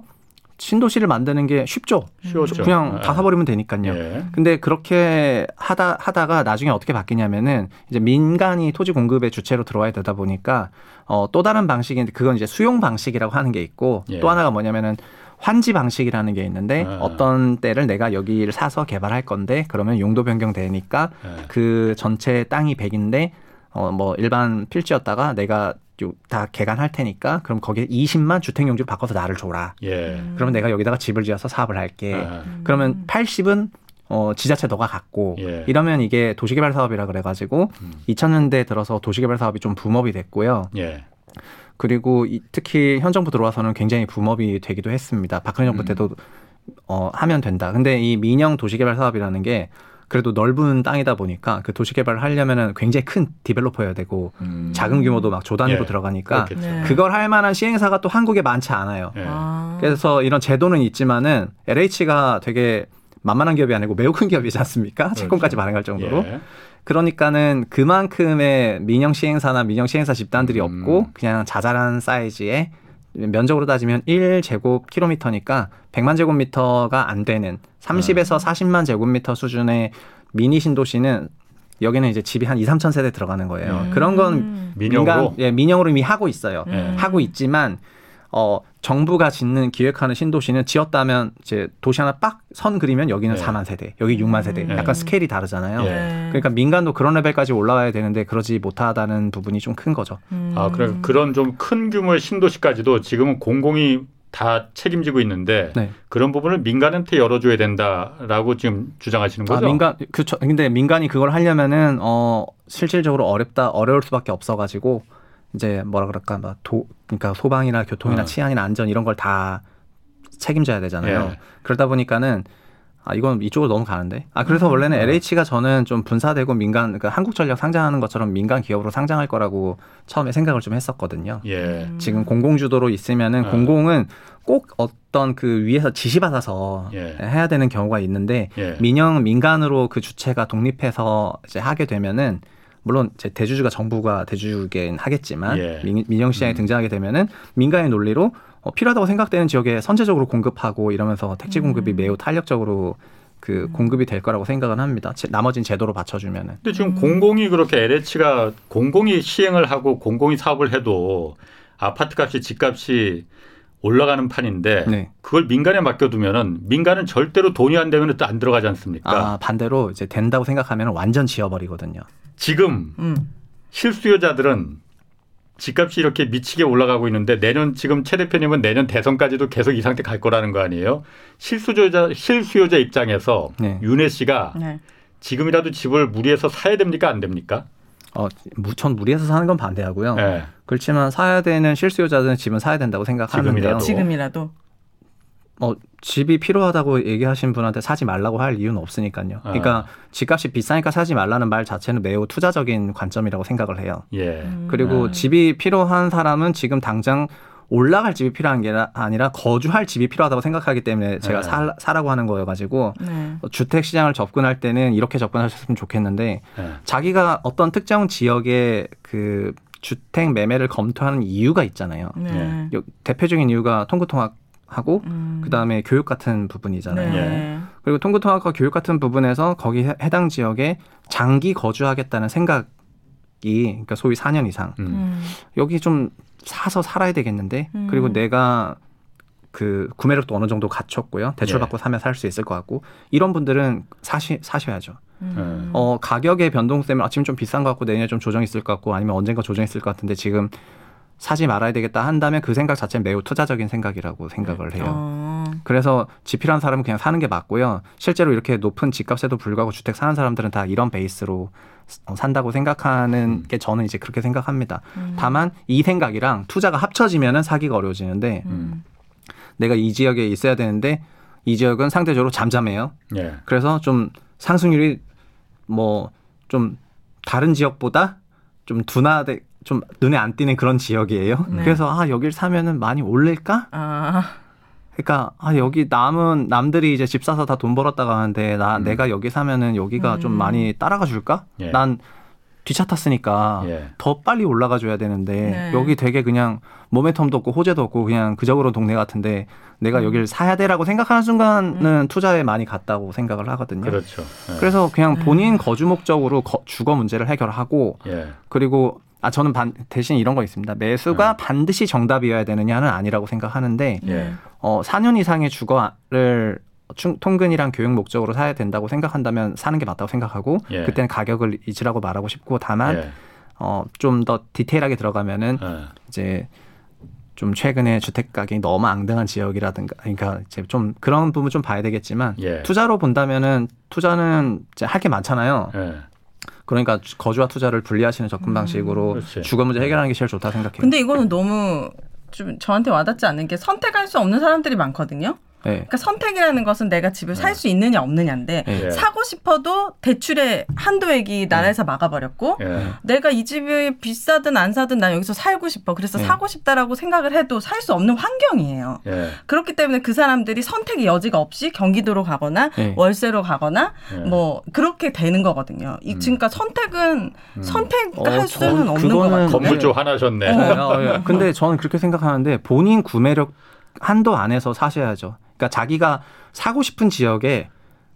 신도시를 만드는 게 쉽죠. 쉬웠죠. 그냥 예. 다 사버리면 되니까요. 예. 근데 그렇게 하다 하다가 나중에 어떻게 바뀌냐면은 이제 민간이 토지 공급의 주체로 들어와야 되다 보니까 어, 또 다른 방식인데 그건 이제 수용 방식이라고 하는 게 있고 예. 또 하나가 뭐냐면은 환지 방식이라는 게 있는데 아. 어떤 때를 내가 여기를 사서 개발할 건데 그러면 용도 변경 되니까 예. 그 전체 땅이 100인데 어 뭐 일반 필지였다가 내가 요- 다 개간할 테니까 그럼 거기에 20만 주택 용지로 바꿔서 나를 줘라. 예. 그러면 내가 여기다가 집을 지어서 사업을 할게. 아. 그러면 80은 어 지자체 너가 갖고 예. 이러면 이게 도시개발 사업이라 그래가지고 음. 2000년대 들어서 도시개발 사업이 좀 붐업이 됐고요. 예. 그리고 이- 특히 현 정부 들어와서는 굉장히 붐업이 되기도 했습니다. 박근혜 정부 음. 때도 어, 하면 된다. 근데 이 민영 도시개발 사업이라는 게 그래도 넓은 땅이다 보니까 그 도시 개발을 하려면은 굉장히 큰 디벨로퍼여야 되고 음. 작은 규모도 막 조단위로 예. 들어가니까 그렇겠죠. 네. 그걸 할 만한 시행사가 또 한국에 많지 않아요. 예. 아. 그래서 이런 제도는 있지만은 LH가 되게 만만한 기업이 아니고 매우 큰 기업이지 않습니까? 채권까지 발행할 정도로. 예. 그러니까는 그만큼의 민영 시행사나 민영 시행사 집단들이 음. 없고 그냥 자잘한 사이즈의 면적으로 따지면 1제곱 킬로미터니까 100만 제곱미터가 안 되는 30에서 40만 제곱미터 수준의 미니 신도시는 여기는 이제 집이 한 2, 3천 세대 들어가는 거예요. 음. 그런 건 민영으로 민간, 예, 민영으로 이미 하고 있어요. 예. 하고 있지만 어 정부가 짓는 기획하는 신도시는 지었다면 이제 도시 하나 빡 선 그리면 여기는 네. 4만 세대, 여기 6만 세대. 음. 약간 스케일이 다르잖아요. 예. 네. 그러니까 민간도 그런 레벨까지 올라와야 되는데 그러지 못하다는 부분이 좀 큰 거죠. 음. 아, 그래 그런 좀 큰 규모의 신도시까지도 지금은 공공이 다 책임지고 있는데 네. 그런 부분을 민간한테 열어줘야 된다라고 지금 주장하시는 아, 거죠? 민간 그쵸. 근데 민간이 그걸 하려면은 어 실질적으로 어렵다 어려울 수밖에 없어가지고 이제 뭐라 그럴까 막 도 그러니까 소방이나 교통이나 어. 치안이나 안전 이런 걸 다 책임져야 되잖아요. 예. 그러다 보니까는 아 이건 이쪽으로 너무 가는데. 아 그래서 원래는 어. LH가 저는 좀 분사되고 민간 그러니까 한국전력 상장하는 것처럼 민간 기업으로 상장할 거라고 처음에 생각을 좀 했었거든요. 예. 음. 지금 공공 주도로 있으면은 어. 공공은 꼭 어떤 그 위에서 지시받아서 예. 해야 되는 경우가 있는데 예. 민영 민간으로 그 주체가 독립해서 이제 하게 되면은 물론 이제 대주주가 정부가 대주주긴 하겠지만 예. 민, 민영 시장에 음. 등장하게 되면은 민간의 논리로 어, 필요하다고 생각되는 지역에 선제적으로 공급하고 이러면서 택지 공급이 음. 매우 탄력적으로 그 공급이 될 거라고 생각은 합니다. 제- 나머진 제도로 받쳐주면은. 근데 지금 공공이 그렇게 LH가 공공이 시행을 하고 공공이 사업을 해도 아파트 값이 집값이 올라가는 판인데 네. 그걸 민간에 맡겨두면은 민간은 절대로 돈이 안 되면 또 안 들어가지 않습니까? 아 반대로 이제 된다고 생각하면 완전 지어버리거든요. 지금 음. 실수요자들은 집값이 이렇게 미치게 올라가고 있는데 내년 지금 최 대표님은 내년 대선까지도 계속 이 상태 갈 거라는 거 아니에요? 실수요자 실수요자 입장에서 네. 윤혜 씨가 네. 지금이라도 집을 무리해서 사야 됩니까 안 됩니까? 어, 무- 전 무리해서 사는 건 반대하고요. 네. 그렇지만 사야 되는 실수요자들은 집은 사야 된다고 생각하는데요. 지금이라도. 지금이라도. 어, 집이 필요하다고 얘기하신 분한테 사지 말라고 할 이유는 없으니까요. 아. 그러니까 집값이 비싸니까 사지 말라는 말 자체는 매우 투자적인 관점이라고 생각을 해요. 예. 음. 그리고 네. 집이 필요한 사람은 지금 당장 올라갈 집이 필요한 게 아니라 거주할 집이 필요하다고 생각하기 때문에 제가 네. 사, 사라고 하는 거여가지고 네. 주택 시장을 접근할 때는 이렇게 접근하셨으면 좋겠는데 예. 자기가 어떤 특정 지역의 그 주택 매매를 검토하는 이유가 있잖아요. 네. 네. 요- 대표적인 이유가 통구통학 하고 음. 그다음에 교육 같은 부분이잖아요. 네. 그리고 통구 통학과 교육 같은 부분에서 거기 해- 해당 지역에 장기 거주하겠다는 생각이 그러니까 소위 4년 이상 음. 음. 여기 좀 사서 살아야 되겠는데 음. 그리고 내가 그 구매력도 어느 정도 갖췄고요 대출 예. 받고 사면 살 수 있을 것 같고 이런 분들은 사시 사셔야죠. 음. 어 가격의 변동성 때문에 아, 지금 좀 비싼 것 같고 내년에 좀 조정 있을 것 같고 아니면 언젠가 조정 있을 것 같은데 지금 사지 말아야 되겠다 한다면 그 생각 자체는 매우 투자적인 생각이라고 생각을 해요. 어. 그래서 집 필요한 사람은 그냥 사는 게 맞고요. 실제로 이렇게 높은 집값에도 불구하고 주택 사는 사람들은 다 이런 베이스로 어, 산다고 생각하는 음. 게 저는 이제 그렇게 생각합니다. 음. 다만 이 생각이랑 투자가 합쳐지면은 사기가 어려워지는데 음. 내가 이 지역에 있어야 되는데 이 지역은 상대적으로 잠잠해요. 예. 그래서 좀 상승률이 뭐 좀 다른 지역보다 좀 둔화돼 좀 눈에 안 띄는 그런 지역이에요. 네. 그래서 아 여길 사면은 많이 올릴까? 아. 그러니까 아 여기 남은 남들이 이제 집 사서 다 돈 벌었다가 하는데 나 음. 내가 여기 사면은 여기가 좀 음. 많이 따라가 줄까? 예. 난 뒤차 탔으니까 예. 더 빨리 올라가 줘야 되는데 네. 여기 되게 그냥 모멘텀도 없고 호재도 없고 그냥 그저그로 동네 같은데 내가 음. 여기를 사야 돼라고 생각하는 순간은 투자에 많이 갔다고 생각을 하거든요. 그렇죠. 예. 그래서 그냥 음. 본인 거주 목적으로 거- 주거 문제를 해결하고 예. 그리고 아 저는 반, 대신 이런 거 있습니다. 매수가 음. 반드시 정답이어야 되느냐는 아니라고 생각하는데 예. 어 4년 이상의 주거를 충- 통근이랑 교육 목적으로 사야 된다고 생각한다면 사는 게 맞다고 생각하고 예. 그때는 가격을 잊으라고 말하고 싶고 다만 예. 어 좀 더 디테일하게 들어가면은 예. 이제 좀 최근에 주택 가격이 너무 앙등한 지역이라든가 그러니까 이제 좀 그런 부분 좀 봐야 되겠지만 예. 투자로 본다면은 투자는 이제 할 게 많잖아요. 예. 그러니까 주- 거주와 투자를 분리하시는 접근 음. 방식으로 그렇지. 주거 문제 해결하는 게 제일 좋다 생각해요. 근데 이거는 너무 좀 저한테 와닿지 않는 게 선택할 수 없는 사람들이 많거든요. 네. 그러니까 선택이라는 것은 내가 집을 살 수 있느냐 없느냐인데 네. 예. 사고 싶어도 대출의 한도액이 나라에서 막아버렸고 예. 내가 이 집이 비싸든 안 사든 난 여기서 살고 싶어. 그래서 네. 사고 싶다라고 생각을 해도 살 수 없는 환경이에요. 예. 그렇기 때문에 그 사람들이 선택의 여지가 없이 경기도로 가거나 네. 월세로 가거나 예. 뭐 그렇게 되는 거거든요. 이 음. 그러니까 선택은 음. 선택할 어, 수는 전 없는 것 같아요. 건물주 화나셨네. 네, 어, 예. 근데 저는 그렇게 생각하는데 본인 구매력 한도 안에서 사셔야죠. 그러니까 자기가 사고 싶은 지역에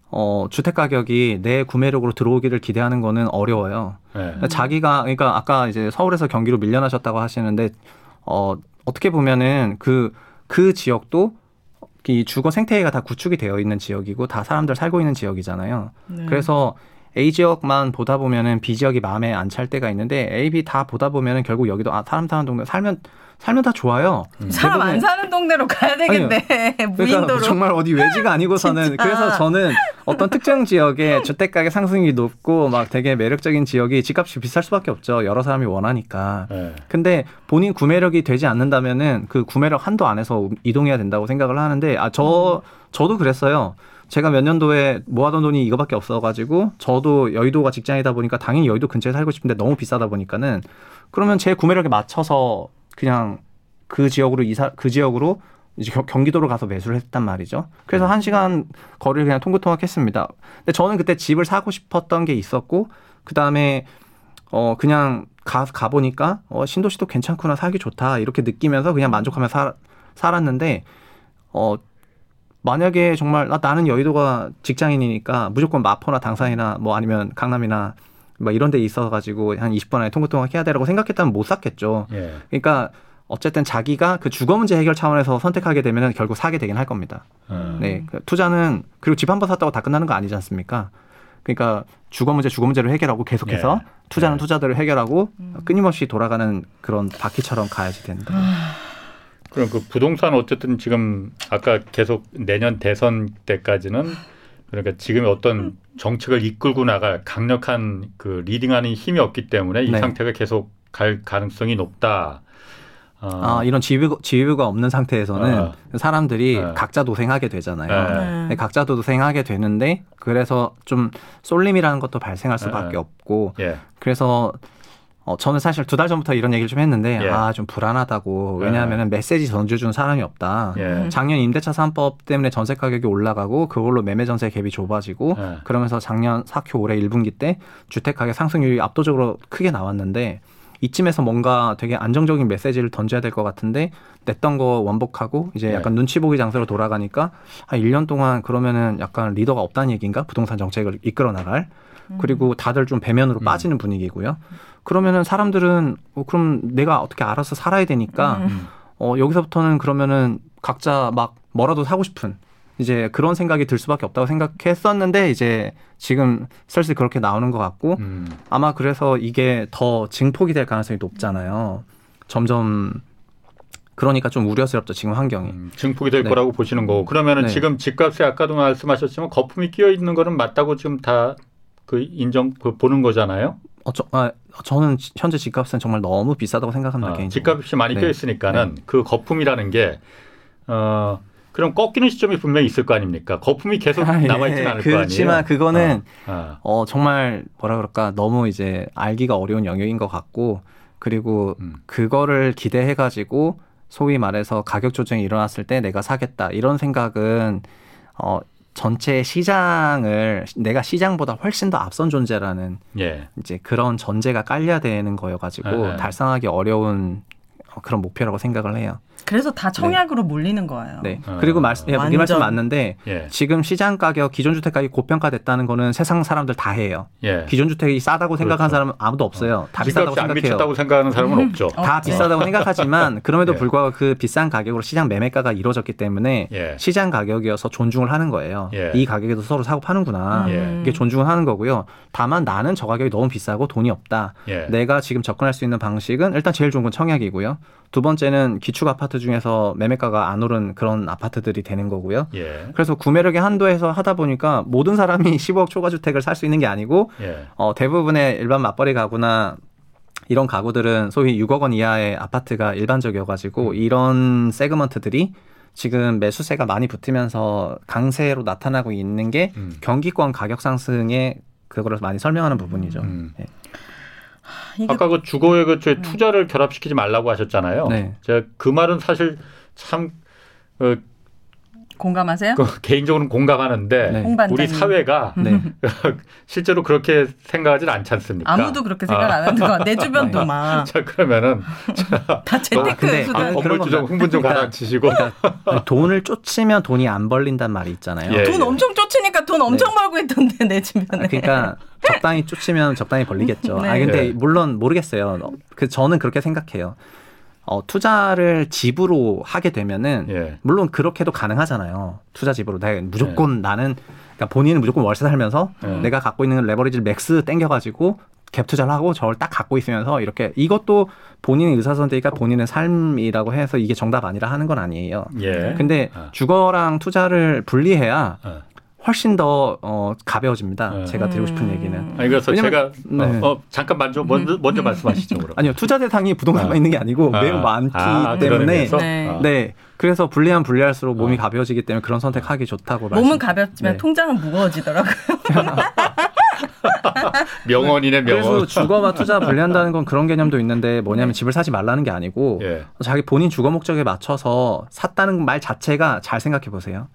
어, 주택 가격이 내 구매력으로 들어오기를 기대하는 거는 어려워요. 예. 그러니까 자기가 그러니까 아까 이제 서울에서 경기로 밀려나셨다고 하시는데 어, 어떻게 보면은 그그 지역도 이 주거 생태계가 다 구축이 되어 있는 지역이고 다 사람들 살고 있는 지역이잖아요. 네. 그래서 A 지역만 보다 보면은 B 지역이 마음에 안 찰 때가 있는데 A, B 다 보다 보면은 결국 여기도 아 사람 사는 동네 살면 살면 다 좋아요. 사람 안 사는 동네로 가야 되겠네. 그러니까 무인도로. 정말 어디 외지가 아니고서는. 그래서 저는 어떤 특정 지역에 주택 가격 상승이 높고 막 되게 매력적인 지역이 집값이 비쌀 수밖에 없죠. 여러 사람이 원하니까. 예. 근데 본인 구매력이 되지 않는다면은 그 구매력 한도 안에서 이동해야 된다고 생각을 하는데 아저 저도 그랬어요. 제가 몇 년도에 모아둔 돈이 이거밖에 없어가지고 저도 여의도가 직장이다 보니까 당연히 여의도 근처에 살고 싶은데 너무 비싸다 보니까는 그러면 제 구매력에 맞춰서 그냥 그 지역으로 이사 그 지역으로 이제 겨- 경기도로 가서 매수를 했단 말이죠. 그래서 한 시간 거리를 그냥 통구통학했습니다. 근데 저는 그때 집을 사고 싶었던 게 있었고 그 다음에 어 그냥 가 가보니까 어 신도시도 괜찮구나 살기 좋다 이렇게 느끼면서 그냥 만족하며 살 살았는데 어 만약에 정말 아, 나는 여의도가 직장인이니까 무조건 마포나 당산이나 뭐 아니면 강남이나 뭐 이런 데 있어가지고 한 20분 안에 통근통학 해야 되라고 생각했다면 못 샀겠죠. 예. 그러니까 어쨌든 자기가 그 주거 문제 해결 차원에서 선택하게 되면 결국 사게 되긴 할 겁니다. 음. 네, 그 투자는 그리고 집 한 번 샀다고 다 끝나는 거 아니지 않습니까? 그러니까 주거 문제 주거 문제로 해결하고 계속해서 예. 투자는 예. 투자대로 해결하고 끊임없이 돌아가는 그런 바퀴처럼 가야지 된다. 그럼 그 부동산 어쨌든 지금 아까 계속 내년 대선 때까지는 그러니까 지금의 어떤 정책을 이끌고 나갈 강력한 그 리딩하는 힘이 없기 때문에 이 네. 상태가 계속 갈 가능성이 높다. 어, 아, 이런 지휘부, 지휘부가 없는 상태에서는 아. 사람들이 아. 각자 도생하게 되잖아요. 네. 네, 각자 도생하게 되는데 그래서 좀 쏠림이라는 것도 발생할 수밖에 네. 없고 예. 그래서 어, 저는 사실 두 달 전부터 이런 얘기를 좀 했는데 예. 아좀 불안하다고 네. 왜냐하면 메시지 던져준 사람이 없다. 예. 작년 임대차 3법 때문에 전세 가격이 올라가고 그걸로 매매 전세 갭이 좁아지고 예. 그러면서 작년 4큐 올해 1분기 때 주택 가격 상승률이 압도적으로 크게 나왔는데 이쯤에서 뭔가 되게 안정적인 메시지를 던져야 될 것 같은데 냈던 거 원복하고 이제 네. 약간 눈치 보기 장소로 돌아가니까 한 1년 동안 그러면은 약간 리더가 없다는 얘기인가? 부동산 정책을 이끌어 나갈. 그리고 다들 좀 배면으로 음. 빠지는 분위기고요. 그러면은 사람들은 어, 그럼 내가 어떻게 알아서 살아야 되니까 음. 어, 여기서부터는 그러면은 각자 막 뭐라도 사고 싶은 이제 그런 생각이 들 수밖에 없다고 생각했었는데 이제 지금 슬슬 그렇게 나오는 것 같고 음. 아마 그래서 이게 더 증폭이 될 가능성이 높잖아요. 점점 그러니까 좀 우려스럽죠 지금 환경이. 음, 증폭이 될 네. 거라고 보시는 거고 그러면은 네. 지금 집값에 아까도 말씀하셨지만 거품이 끼어 있는 거는 맞다고 지금 다 그 인정 그 보는 거잖아요. 어, 저, 아, 저는 지- 현재 집값은 정말 너무 비싸다고 생각합니다. 아, 개인적으로. 집값이 많이 네. 끼어 있으니까는 그 거품이라는 게 어, 그럼 꺾이는 시점이 분명히 있을 거 아닙니까? 거품이 계속 아, 예. 남아 있지는 않을 거 아니에요. 그렇지만 그거는 아, 아. 어, 정말 뭐라 그럴까 너무 이제 알기가 어려운 영역인 것 같고 그리고 음. 그거를 기대해 가지고 소위 말해서 가격 조정이 일어났을 때 내가 사겠다 이런 생각은 어 전체 시장을 내가 시장보다 훨씬 더 앞선 존재라는 예. 이제 그런 전제가 깔려야 되는 거여가지고 네. 달성하기 어려운 어, 그런 목표라고 생각을 해요. 그래서 다 청약으로 몰리는 거예요. 네. 어. 그리고 말씀, 예, 완전. 이 말씀 맞는데 예. 지금 시장 가격 기존 주택 가격이 고평가됐다는 거는 세상 사람들 다 해요. 예. 기존 주택이 싸다고 생각하는 그렇죠. 사람은 아무도 없어요. 다 비싸다고 생각해요. 미쳤다고 생각하는 사람은 없죠. 다 없지. 비싸다고 생각하지만 그럼에도 예. 불구하고 그 비싼 가격으로 시장 매매가가 이루어졌기 때문에 예. 시장 가격이어서 존중을 하는 거예요. 예. 이 가격에도 서로 사고 파는구나. 예. 이게 존중을 하는 거고요. 다만 나는 저 가격이 너무 비싸고 돈이 없다. 예. 내가 지금 접근할 수 있는 방식은 일단 제일 좋은 건 청약이고요. 두 번째는 기축 아파트 중에서 매매가가 안 오른 그런 아파트들이 되는 거고요. 예. 그래서 구매력의 한도에서 하다 보니까 모든 사람이 15억 초과 주택을 살 수 있는 게 아니고 예. 어, 대부분의 일반 맞벌이 가구나 이런 가구들은 소위 6억 원 이하의 아파트가 일반적이어가지고 이런 세그먼트들이 지금 매수세가 많이 붙으면서 강세로 나타나고 있는 게 음. 경기권 가격 상승에 그거를 많이 설명하는 부분이죠. 음. 예. 이게 아까 그 주거에 그 저희 투자를 결합시키지 말라고 하셨잖아요. 네. 제가 그 말은 사실 참 어, 공감하세요? 그 개인적으로는 공감하는데 네. 우리 사회가 네. 실제로 그렇게 생각하진 않지 않습니까? 아무도 그렇게 생각 안 하는 거야. 내 주변도 네. 막. 자 그러면은 다 근데 재테크에서도 아, 하고. 그런 건물 주 좀 겁니다. 흥분 좀 그러니까- 가라앉히시고 돈을 쫓으면 돈이 안 벌린단 말이 있잖아요. 예. 돈 엄청 쫓으니까 돈 엄청 벌고 있던데 내 주변에. 아, 그러니까 적당히 쫓으면 적당히 벌리겠죠. 네. 아 근데 네. 물론 모르겠어요. 어, 그 저는 그렇게 생각해요. 어, 투자를 집으로 하게 되면은 예. 물론 그렇게도 가능하잖아요. 투자 집으로 내가 무조건 나는 그러니까 본인은 무조건 월세 살면서 네. 내가 갖고 있는 레버리지를 max 땡겨가지고 갭 투자를 하고 저걸 딱 갖고 있으면서 이렇게 이것도 본인의 의사선택이니까 본인의 삶이라고 해서 이게 정답 아니라 하는 건 아니에요. 예. 근데 아. 주거랑 투자를 분리해야 어. 훨씬 더 어, 가벼워집니다. 네. 제가 드리고 싶은 음. 얘기는. 아니 그래서 왜냐면- 제가 네. 어, 어, 잠깐 먼저 먼저, 먼저 말씀하시죠 그럼. 아니요 투자 대상이 부동산만 아. 있는 게 아니고 아. 매우 많기 아, 때문에? 네. 아. 네 그래서 분리하면 분리할수록 몸이 아. 가벼워지기 때문에 그런 선택하기 좋다고 몸은 말씀- 가볍지만 네. 통장은 무거워지더라고요. 명언이네 명언. 그래서 주거와 투자 분리한다는 건 그런 개념도 있는데 뭐냐면 집을 사지 말라는 게 아니고 예. 자기 본인 주거 목적에 맞춰서 샀다는 말 자체가 잘 생각해 보세요.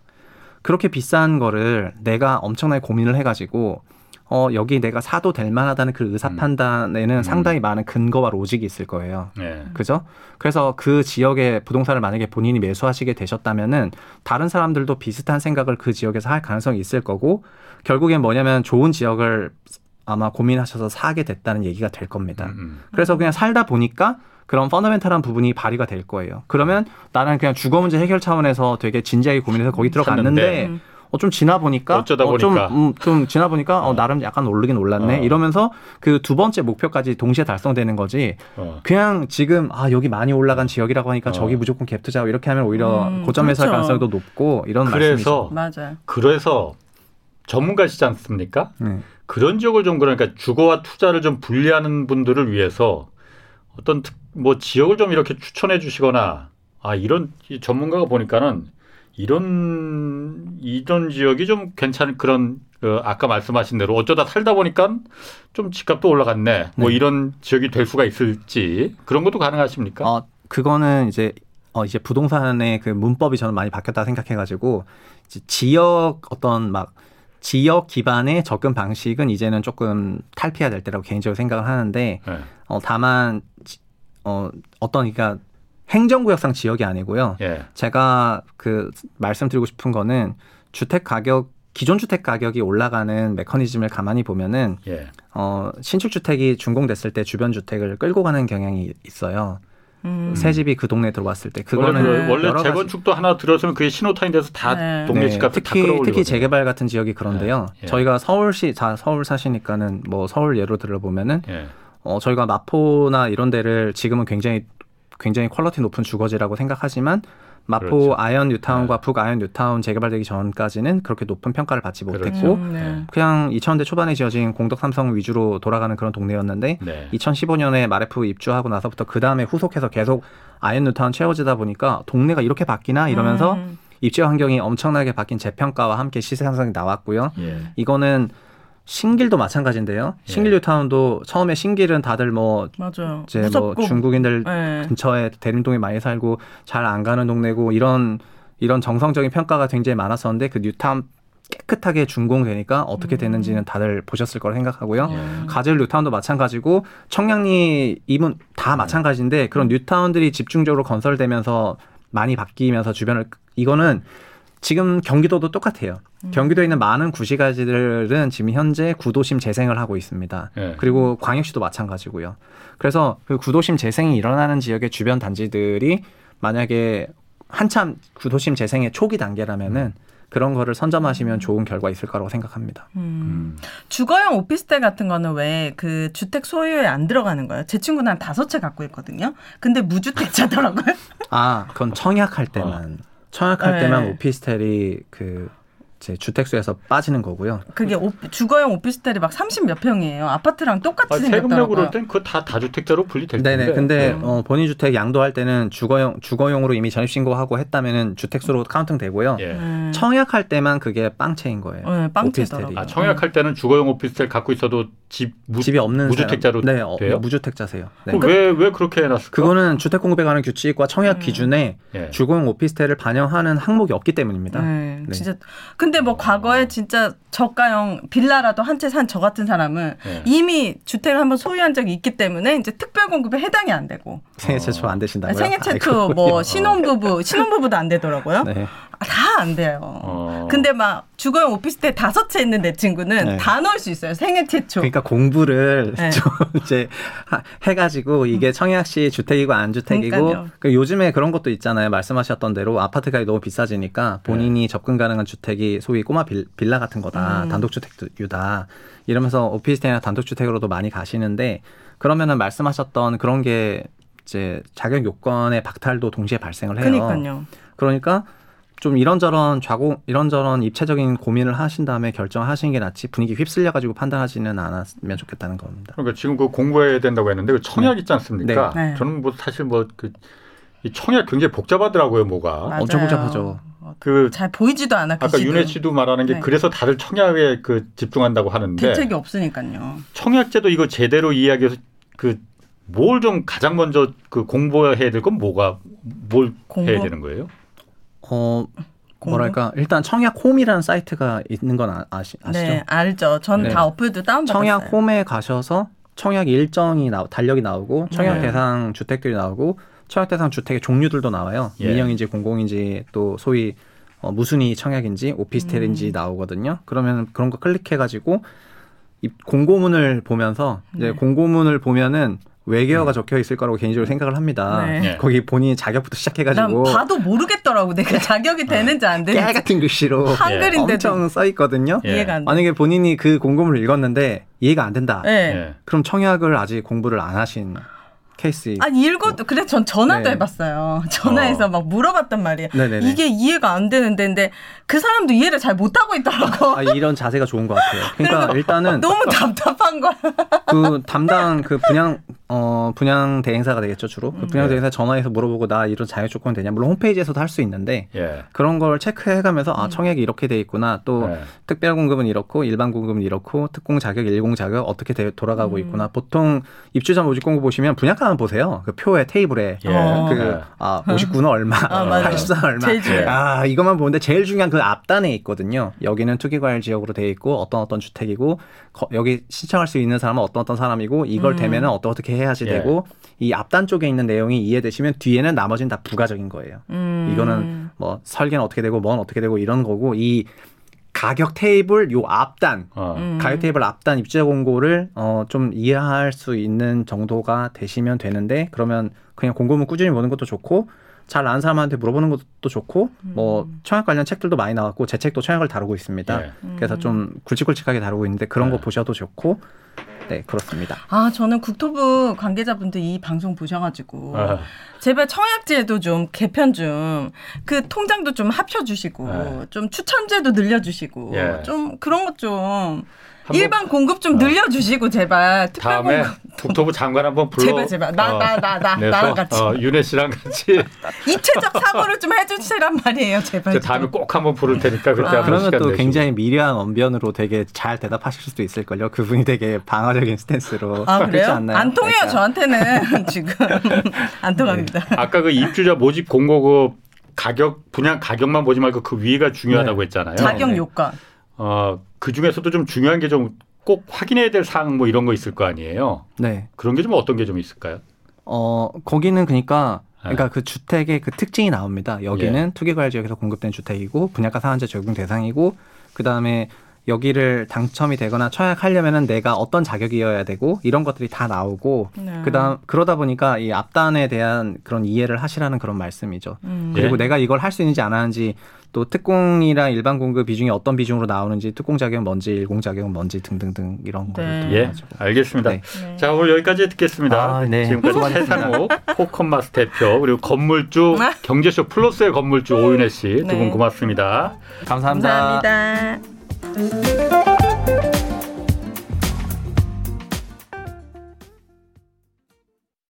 그렇게 비싼 거를 내가 엄청나게 고민을 해가지고 어, 여기 내가 사도 될 만하다는 그 의사 음. 판단에는 음. 상당히 많은 근거와 로직이 있을 거예요. 예. 그죠? 그래서 그 지역의 부동산을 만약에 본인이 매수하시게 되셨다면은 다른 사람들도 비슷한 생각을 그 지역에서 할 가능성이 있을 거고 결국엔 뭐냐면 좋은 지역을 아마 고민하셔서 사게 됐다는 얘기가 될 겁니다. 음, 음. 그래서 그냥 살다 보니까 그런 펀더멘탈한 부분이 발휘가 될 거예요. 그러면 나는 그냥 주거 문제 해결 차원에서 되게 진지하게 고민해서 거기 들어갔는데 샀는데. 음. 어, 좀 지나 보니까 어쩌다 어, 좀, 보니까. 음, 좀 지나 보니까 어, 어. 나름 약간 오르긴 올랐네 어. 이러면서 그 두 번째 목표까지 동시에 달성되는 거지 어. 그냥 지금 아 여기 많이 올라간 지역이라고 하니까 어. 저기 무조건 갭 투자하고 이렇게 하면 오히려 음, 고점 매수할 그렇죠. 가능성이 더 높고 이런 그래서 맞아요. 그래서 전문가시지 않습니까? 말씀이죠. 네. 그런 지역을 좀 그러니까 주거와 투자를 좀 분리하는 분들을 위해서 어떤 특- 뭐 지역을 좀 이렇게 추천해 주시거나 아 이런 이 전문가가 보니까는 이런 이런 지역이 좀 괜찮은 그런 그 아까 말씀하신 대로 어쩌다 살다 보니까 좀 집값도 올라갔네 뭐 네. 이런 지역이 될 수가 있을지 그런 것도 가능하십니까? 어, 그거는 이제 어 이제 부동산의 그 문법이 저는 많이 바뀌었다 생각해가지고 지역 어떤 막 지역 기반의 접근 방식은 이제는 조금 탈피해야 될 때라고 개인적으로 생각을 하는데 네. 어 다만 지- 어 어떤 그러니까 행정구역상 지역이 아니고요. 예. 제가 그 말씀드리고 싶은 거는 주택 가격 기존 주택 가격이 올라가는 메커니즘을 가만히 보면은 예. 어 신축 주택이 준공됐을 때 주변 주택을 끌고 가는 경향이 있어요. 음. 새 집이 그 동네에 들어왔을 때 원래, 그거는 그- 원래 여러 가지- 재건축도 하나 들어서면 그게 신호탄이 돼서 다 네. 동네 네, 집값을 다 특히. 특히 재개발 같은 지역이 그런데요. 네, 예. 저희가 서울시 자 서울 사시니까는 뭐 서울 예로 들어보면은 예. 어 저희가 마포나 이런 데를 지금은 굉장히 굉장히 quality 높은 주거지라고 생각하지만 마포 그렇죠. 아현 뉴타운과 북 아현 뉴타운 재개발되기 전까지는 그렇게 높은 평가를 받지 그렇죠. 못했고 음, 네. 그냥 2000년대 초반에 지어진 공덕 삼성 위주로 돌아가는 그런 동네였는데 네. 2015년에 마래푸 입주하고 나서부터 그 다음에 후속해서 계속 아현 뉴타운 채워지다 보니까 동네가 이렇게 바뀌나 이러면서 음. 입지 환경이 엄청나게 바뀐 재평가와 함께 시세 상승이 나왔고요. 예. 이거는 신길도 마찬가지인데요. 예. 신길 뉴 타운도 처음에 신길은 다들 뭐 맞아요. 이제 무섭고. 뭐 중국인들 네. 근처에 대림동에 많이 살고 잘 안 가는 동네고 이런 이런 정성적인 평가가 굉장히 많았었는데 그 뉴타운 깨끗하게 준공되니까 어떻게 음. 되는지는 다들 보셨을 거라 생각하고요. 예. 가재울 뉴타운도 마찬가지고 청량리 이문 다 마찬가지인데 그런 뉴타운들이 집중적으로 건설되면서 많이 바뀌면서 주변을 이거는 지금 경기도도 똑같아요. 경기도에 있는 많은 구시가지들은 지금 현재 구도심 재생을 하고 있습니다. 예. 그리고 광역시도 마찬가지고요. 그래서 그 구도심 재생이 일어나는 지역의 주변 단지들이 만약에 한참 구도심 재생의 초기 단계라면은 그런 거를 선점하시면 좋은 결과 있을 거라고 생각합니다. 음. 음. 주거용 오피스텔 같은 거는 왜 그 주택 소유에 안 들어가는 거예요? 제 친구는 한 다섯 채 갖고 있거든요. 근데 무주택자더라고요. 아, 그건 청약할 때만 청약할 네. 때만 오피스텔이 그 제 주택수에서 빠지는 거고요. 그게 오- 주거용 오피스텔이 막 30 몇 평이에요. 아파트랑 똑같이 아, 생겼더라고요. 그럴 땐 그거 다 다주택자로 분류될 텐데. 네네. 근데 음. 어, 본인 주택 양도할 때는 주거용 주거용으로 이미 전입 신고하고 했다면은 주택수로 counting 되고요. 예. 음. 청약할 때만 그게 빵채인 거예요. 네. 오피스텔이. 아, 청약할 때는 주거용 오피스텔 갖고 있어도 집 무, 집이 없는 무주택자로 사람. 네, 어, 돼요? 무주택자세요. 네. 왜왜 그렇게 해놨을까? 그거는 주택 공급에 관한 규칙과 청약 음. 기준에 예. 주거용 오피스텔을 반영하는 항목이 없기 때문입니다. 네, 네. 진짜. 근데 뭐 과거에 진짜 저가형 빌라라도 한 채 산 저 같은 사람은 예. 이미 주택을 한번 소유한 적이 있기 때문에 이제 특별 공급에 해당이 안 되고 생애 최초 안 되신다고요? 생애 최초 아이고. 뭐 신혼부부 신혼부부도 안 되더라고요. 네. 다 안 돼요. 어. 근데 막 주거용 오피스텔 다섯 채 있는 내 친구는 네. 다 넣을 수 있어요. 생애 최초. 그러니까 공부를 네. 좀 이제 하- 해가지고 이게 청약시 주택이고 안 주택이고 그러니까요. 그 요즘에 그런 것도 있잖아요. 말씀하셨던 대로 아파트 가격이 너무 비싸지니까 본인이 접근 가능한 주택이 소위 꼬마 빌, 빌라 같은 거다, 음. 단독주택유다 이러면서 오피스텔이나 단독주택으로도 많이 가시는데 그러면은 말씀하셨던 그런 게 이제 자격 요건의 박탈도 동시에 발생을 해요. 그러니까요. 그러니까 좀 이런저런 좌고 이런저런 입체적인 고민을 하신 다음에 결정하시는 게 낫지 분위기 휩쓸려 가지고 판단하지는 않았으면 좋겠다는 겁니다. 그러니까 지금 그 공부해야 된다고 했는데 그 청약 있지 않습니까? 네. 네. 저는 뭐 사실 뭐 그 이 청약 굉장히 복잡하더라고요, 뭐가. 맞아요. 엄청 복잡하죠. 어, 그잘 보이지도 않아. 아까. 윤혜 씨도 말하는 게 네. 그래서 다들 청약에 그 집중한다고 하는데 대책이 없으니까요. 청약제도 이거 제대로 이야기해서 그 뭘 좀 가장 먼저 그 공부해야 될 건 뭐가 뭘 공부? 해야 되는 거예요? 어? 뭐랄까 일단 청약 홈이라는 사이트가 있는 건 아, 아시, 아시죠? 네, 알죠. 전 네. 다 어플도 다운 받았어요. 청약 홈에 가셔서 청약 일정이 나 달력이 나오고 청약 네. 대상 주택들이 나오고 청약 대상 주택의 종류들도 나와요. 예. 민영인지 공공인지 또 소위 어, 무순위 청약인지 음. 오피스텔인지 나오거든요. 그러면 그런 거 클릭해 가지고 이 공고문을 보면서 이제 네. 공고문을 보면은 외계어가 적혀 있을 거라고 개인적으로 생각을 합니다. 네. 예. 거기 본인이 자격부터 난 시작해가지고 봐도 모르겠더라고. 내가 자격이 되는지 안 되는지. 깨 같은 글씨로 한글인데도 엄청 써 있거든요. 예. 이해가 안 돼. 만약에 본인이 그 공고문을 읽었는데 이해가 안 된다. 네. 예. 그럼 청약을 아직 공부를 안 하신 케이스. 아니 읽어도 그래 전 전화도 네. 해봤어요. 전화해서 어. 막 물어봤단 말이에요. 네네네. 이게 이해가 안 되는데 근데 그 사람도 이해를 잘 못하고 있더라고. 아, 이런 자세가 좋은 것 같아요. 그러니까 일단은 너무 답답한 거야. 그 담당 그 분양 어 분양 대행사가 되겠죠 주로 그 분양 네. 대행사 전화해서 물어보고 나 이런 자격 조건 되냐 물론 홈페이지에서도 할 수 있는데 예. 그런 걸 체크해가면서 아 청약이 이렇게 돼 있구나 또 네. 특별 공급은 이렇고 일반 공급은 이렇고 특공 자격 일공 자격 어떻게 돼- 돌아가고 음. 있구나 보통 입주자 모집 공고 보시면 분양가 한번 보세요 그 표에 테이블에 예. 어. 예. 그 아 59는 얼마 아, 맞아요. 84는 얼마. 아 이것만 보는데 제일 중요한 그 앞단에 있거든요 여기는 투기 과열 지역으로 돼 있고 어떤 어떤 주택이고 거- 여기 신청할 수 있는 사람은 어떤 어떤 사람이고 이걸 음. 되면은 어떻게 어떻게 해야지 예. 되고 이 앞단 쪽에 있는 내용이 이해되시면 뒤에는 나머지는 다 부가적인 거예요 음. 이거는 뭐 설계는 어떻게 되고 뭔 어떻게 되고 이런 거고 이 가격 테이블 요 앞단 어. 음. 가격 테이블 앞단 입주자 공고를 어 좀 이해할 수 있는 정도가 되시면 되는데 그러면 그냥 공고문 꾸준히 보는 것도 좋고 잘 아는 사람한테 물어보는 것도 좋고 뭐 청약 관련 책들도 많이 나왔고 제 책도 청약을 다루고 있습니다. 예. 그래서 좀 굵직굵직하게 다루고 있는데 그런 거 네. 보셔도 좋고 네 그렇습니다. 아 저는 국토부 관계자분들 이 방송 보셔가지고 아. 제발 청약제도 좀 개편 좀 그 통장도 좀 합쳐주시고 네. 좀 추천제도 늘려주시고 예. 좀 그런 것 좀 일반 공급 좀 어. 늘려주시고 제발 다음에 국토부 장관 한번 불러. 제발 제발 나 나 나나 내서, 나랑 같이 어, 윤혜 씨랑 같이 입체적 사고를 좀 해주시란 말이에요 제발 저 다음에 꼭 한번 부를 테니까 그때 아. 그러면 또 내시고. 굉장히 미려한 언변으로 되게 잘 대답하실 수도 있을 걸요. 그분이 되게 방어적인 스탠스로 아 그래요? 않나요? 안 통해요 그러니까. 저한테는 지금 안 통합니다. 아까 그 입주자 모집 공고 그 가격 분양 가격만 보지 말고 그 위가 중요하다고 네. 했잖아요. 자격 네. 요건 어, 그 중에서도 좀 중요한 게 좀 꼭 확인해야 될 사항 뭐 이런 거 있을 거 아니에요. 네. 그런 게 좀 어떤 게 좀 있을까요? 어 거기는 그러니까 네. 그러니까 그 주택의 그 특징이 나옵니다. 여기는 투기과열 지역에서 공급된 주택이고 분양가 상한제 적용 대상이고 그 다음에 여기를 당첨이 되거나 청약하려면은 내가 어떤 자격이어야 되고 이런 것들이 다 나오고 네. 그다음 그러다 보니까 이 앞단에 대한 그런 이해를 하시라는 그런 말씀이죠. 음. 예. 그리고 내가 이걸 할 수 있는지 안 하는지 또 특공이랑 일반 공급 비중이 어떤 비중으로 나오는지 특공 자격은 뭔지 일공 자격은 뭔지 등등등 이런 네. 거를 예, 가지고. 알겠습니다. 네. 네. 자, 오늘 여기까지 듣겠습니다. 아, 네. 지금까지. 최상호 코컨마스 대표 그리고 건물주 아. 경제쇼 플러스의 건물주 오윤혜 씨 두분 네. 고맙습니다. 감사합니다. 감사합니다. Música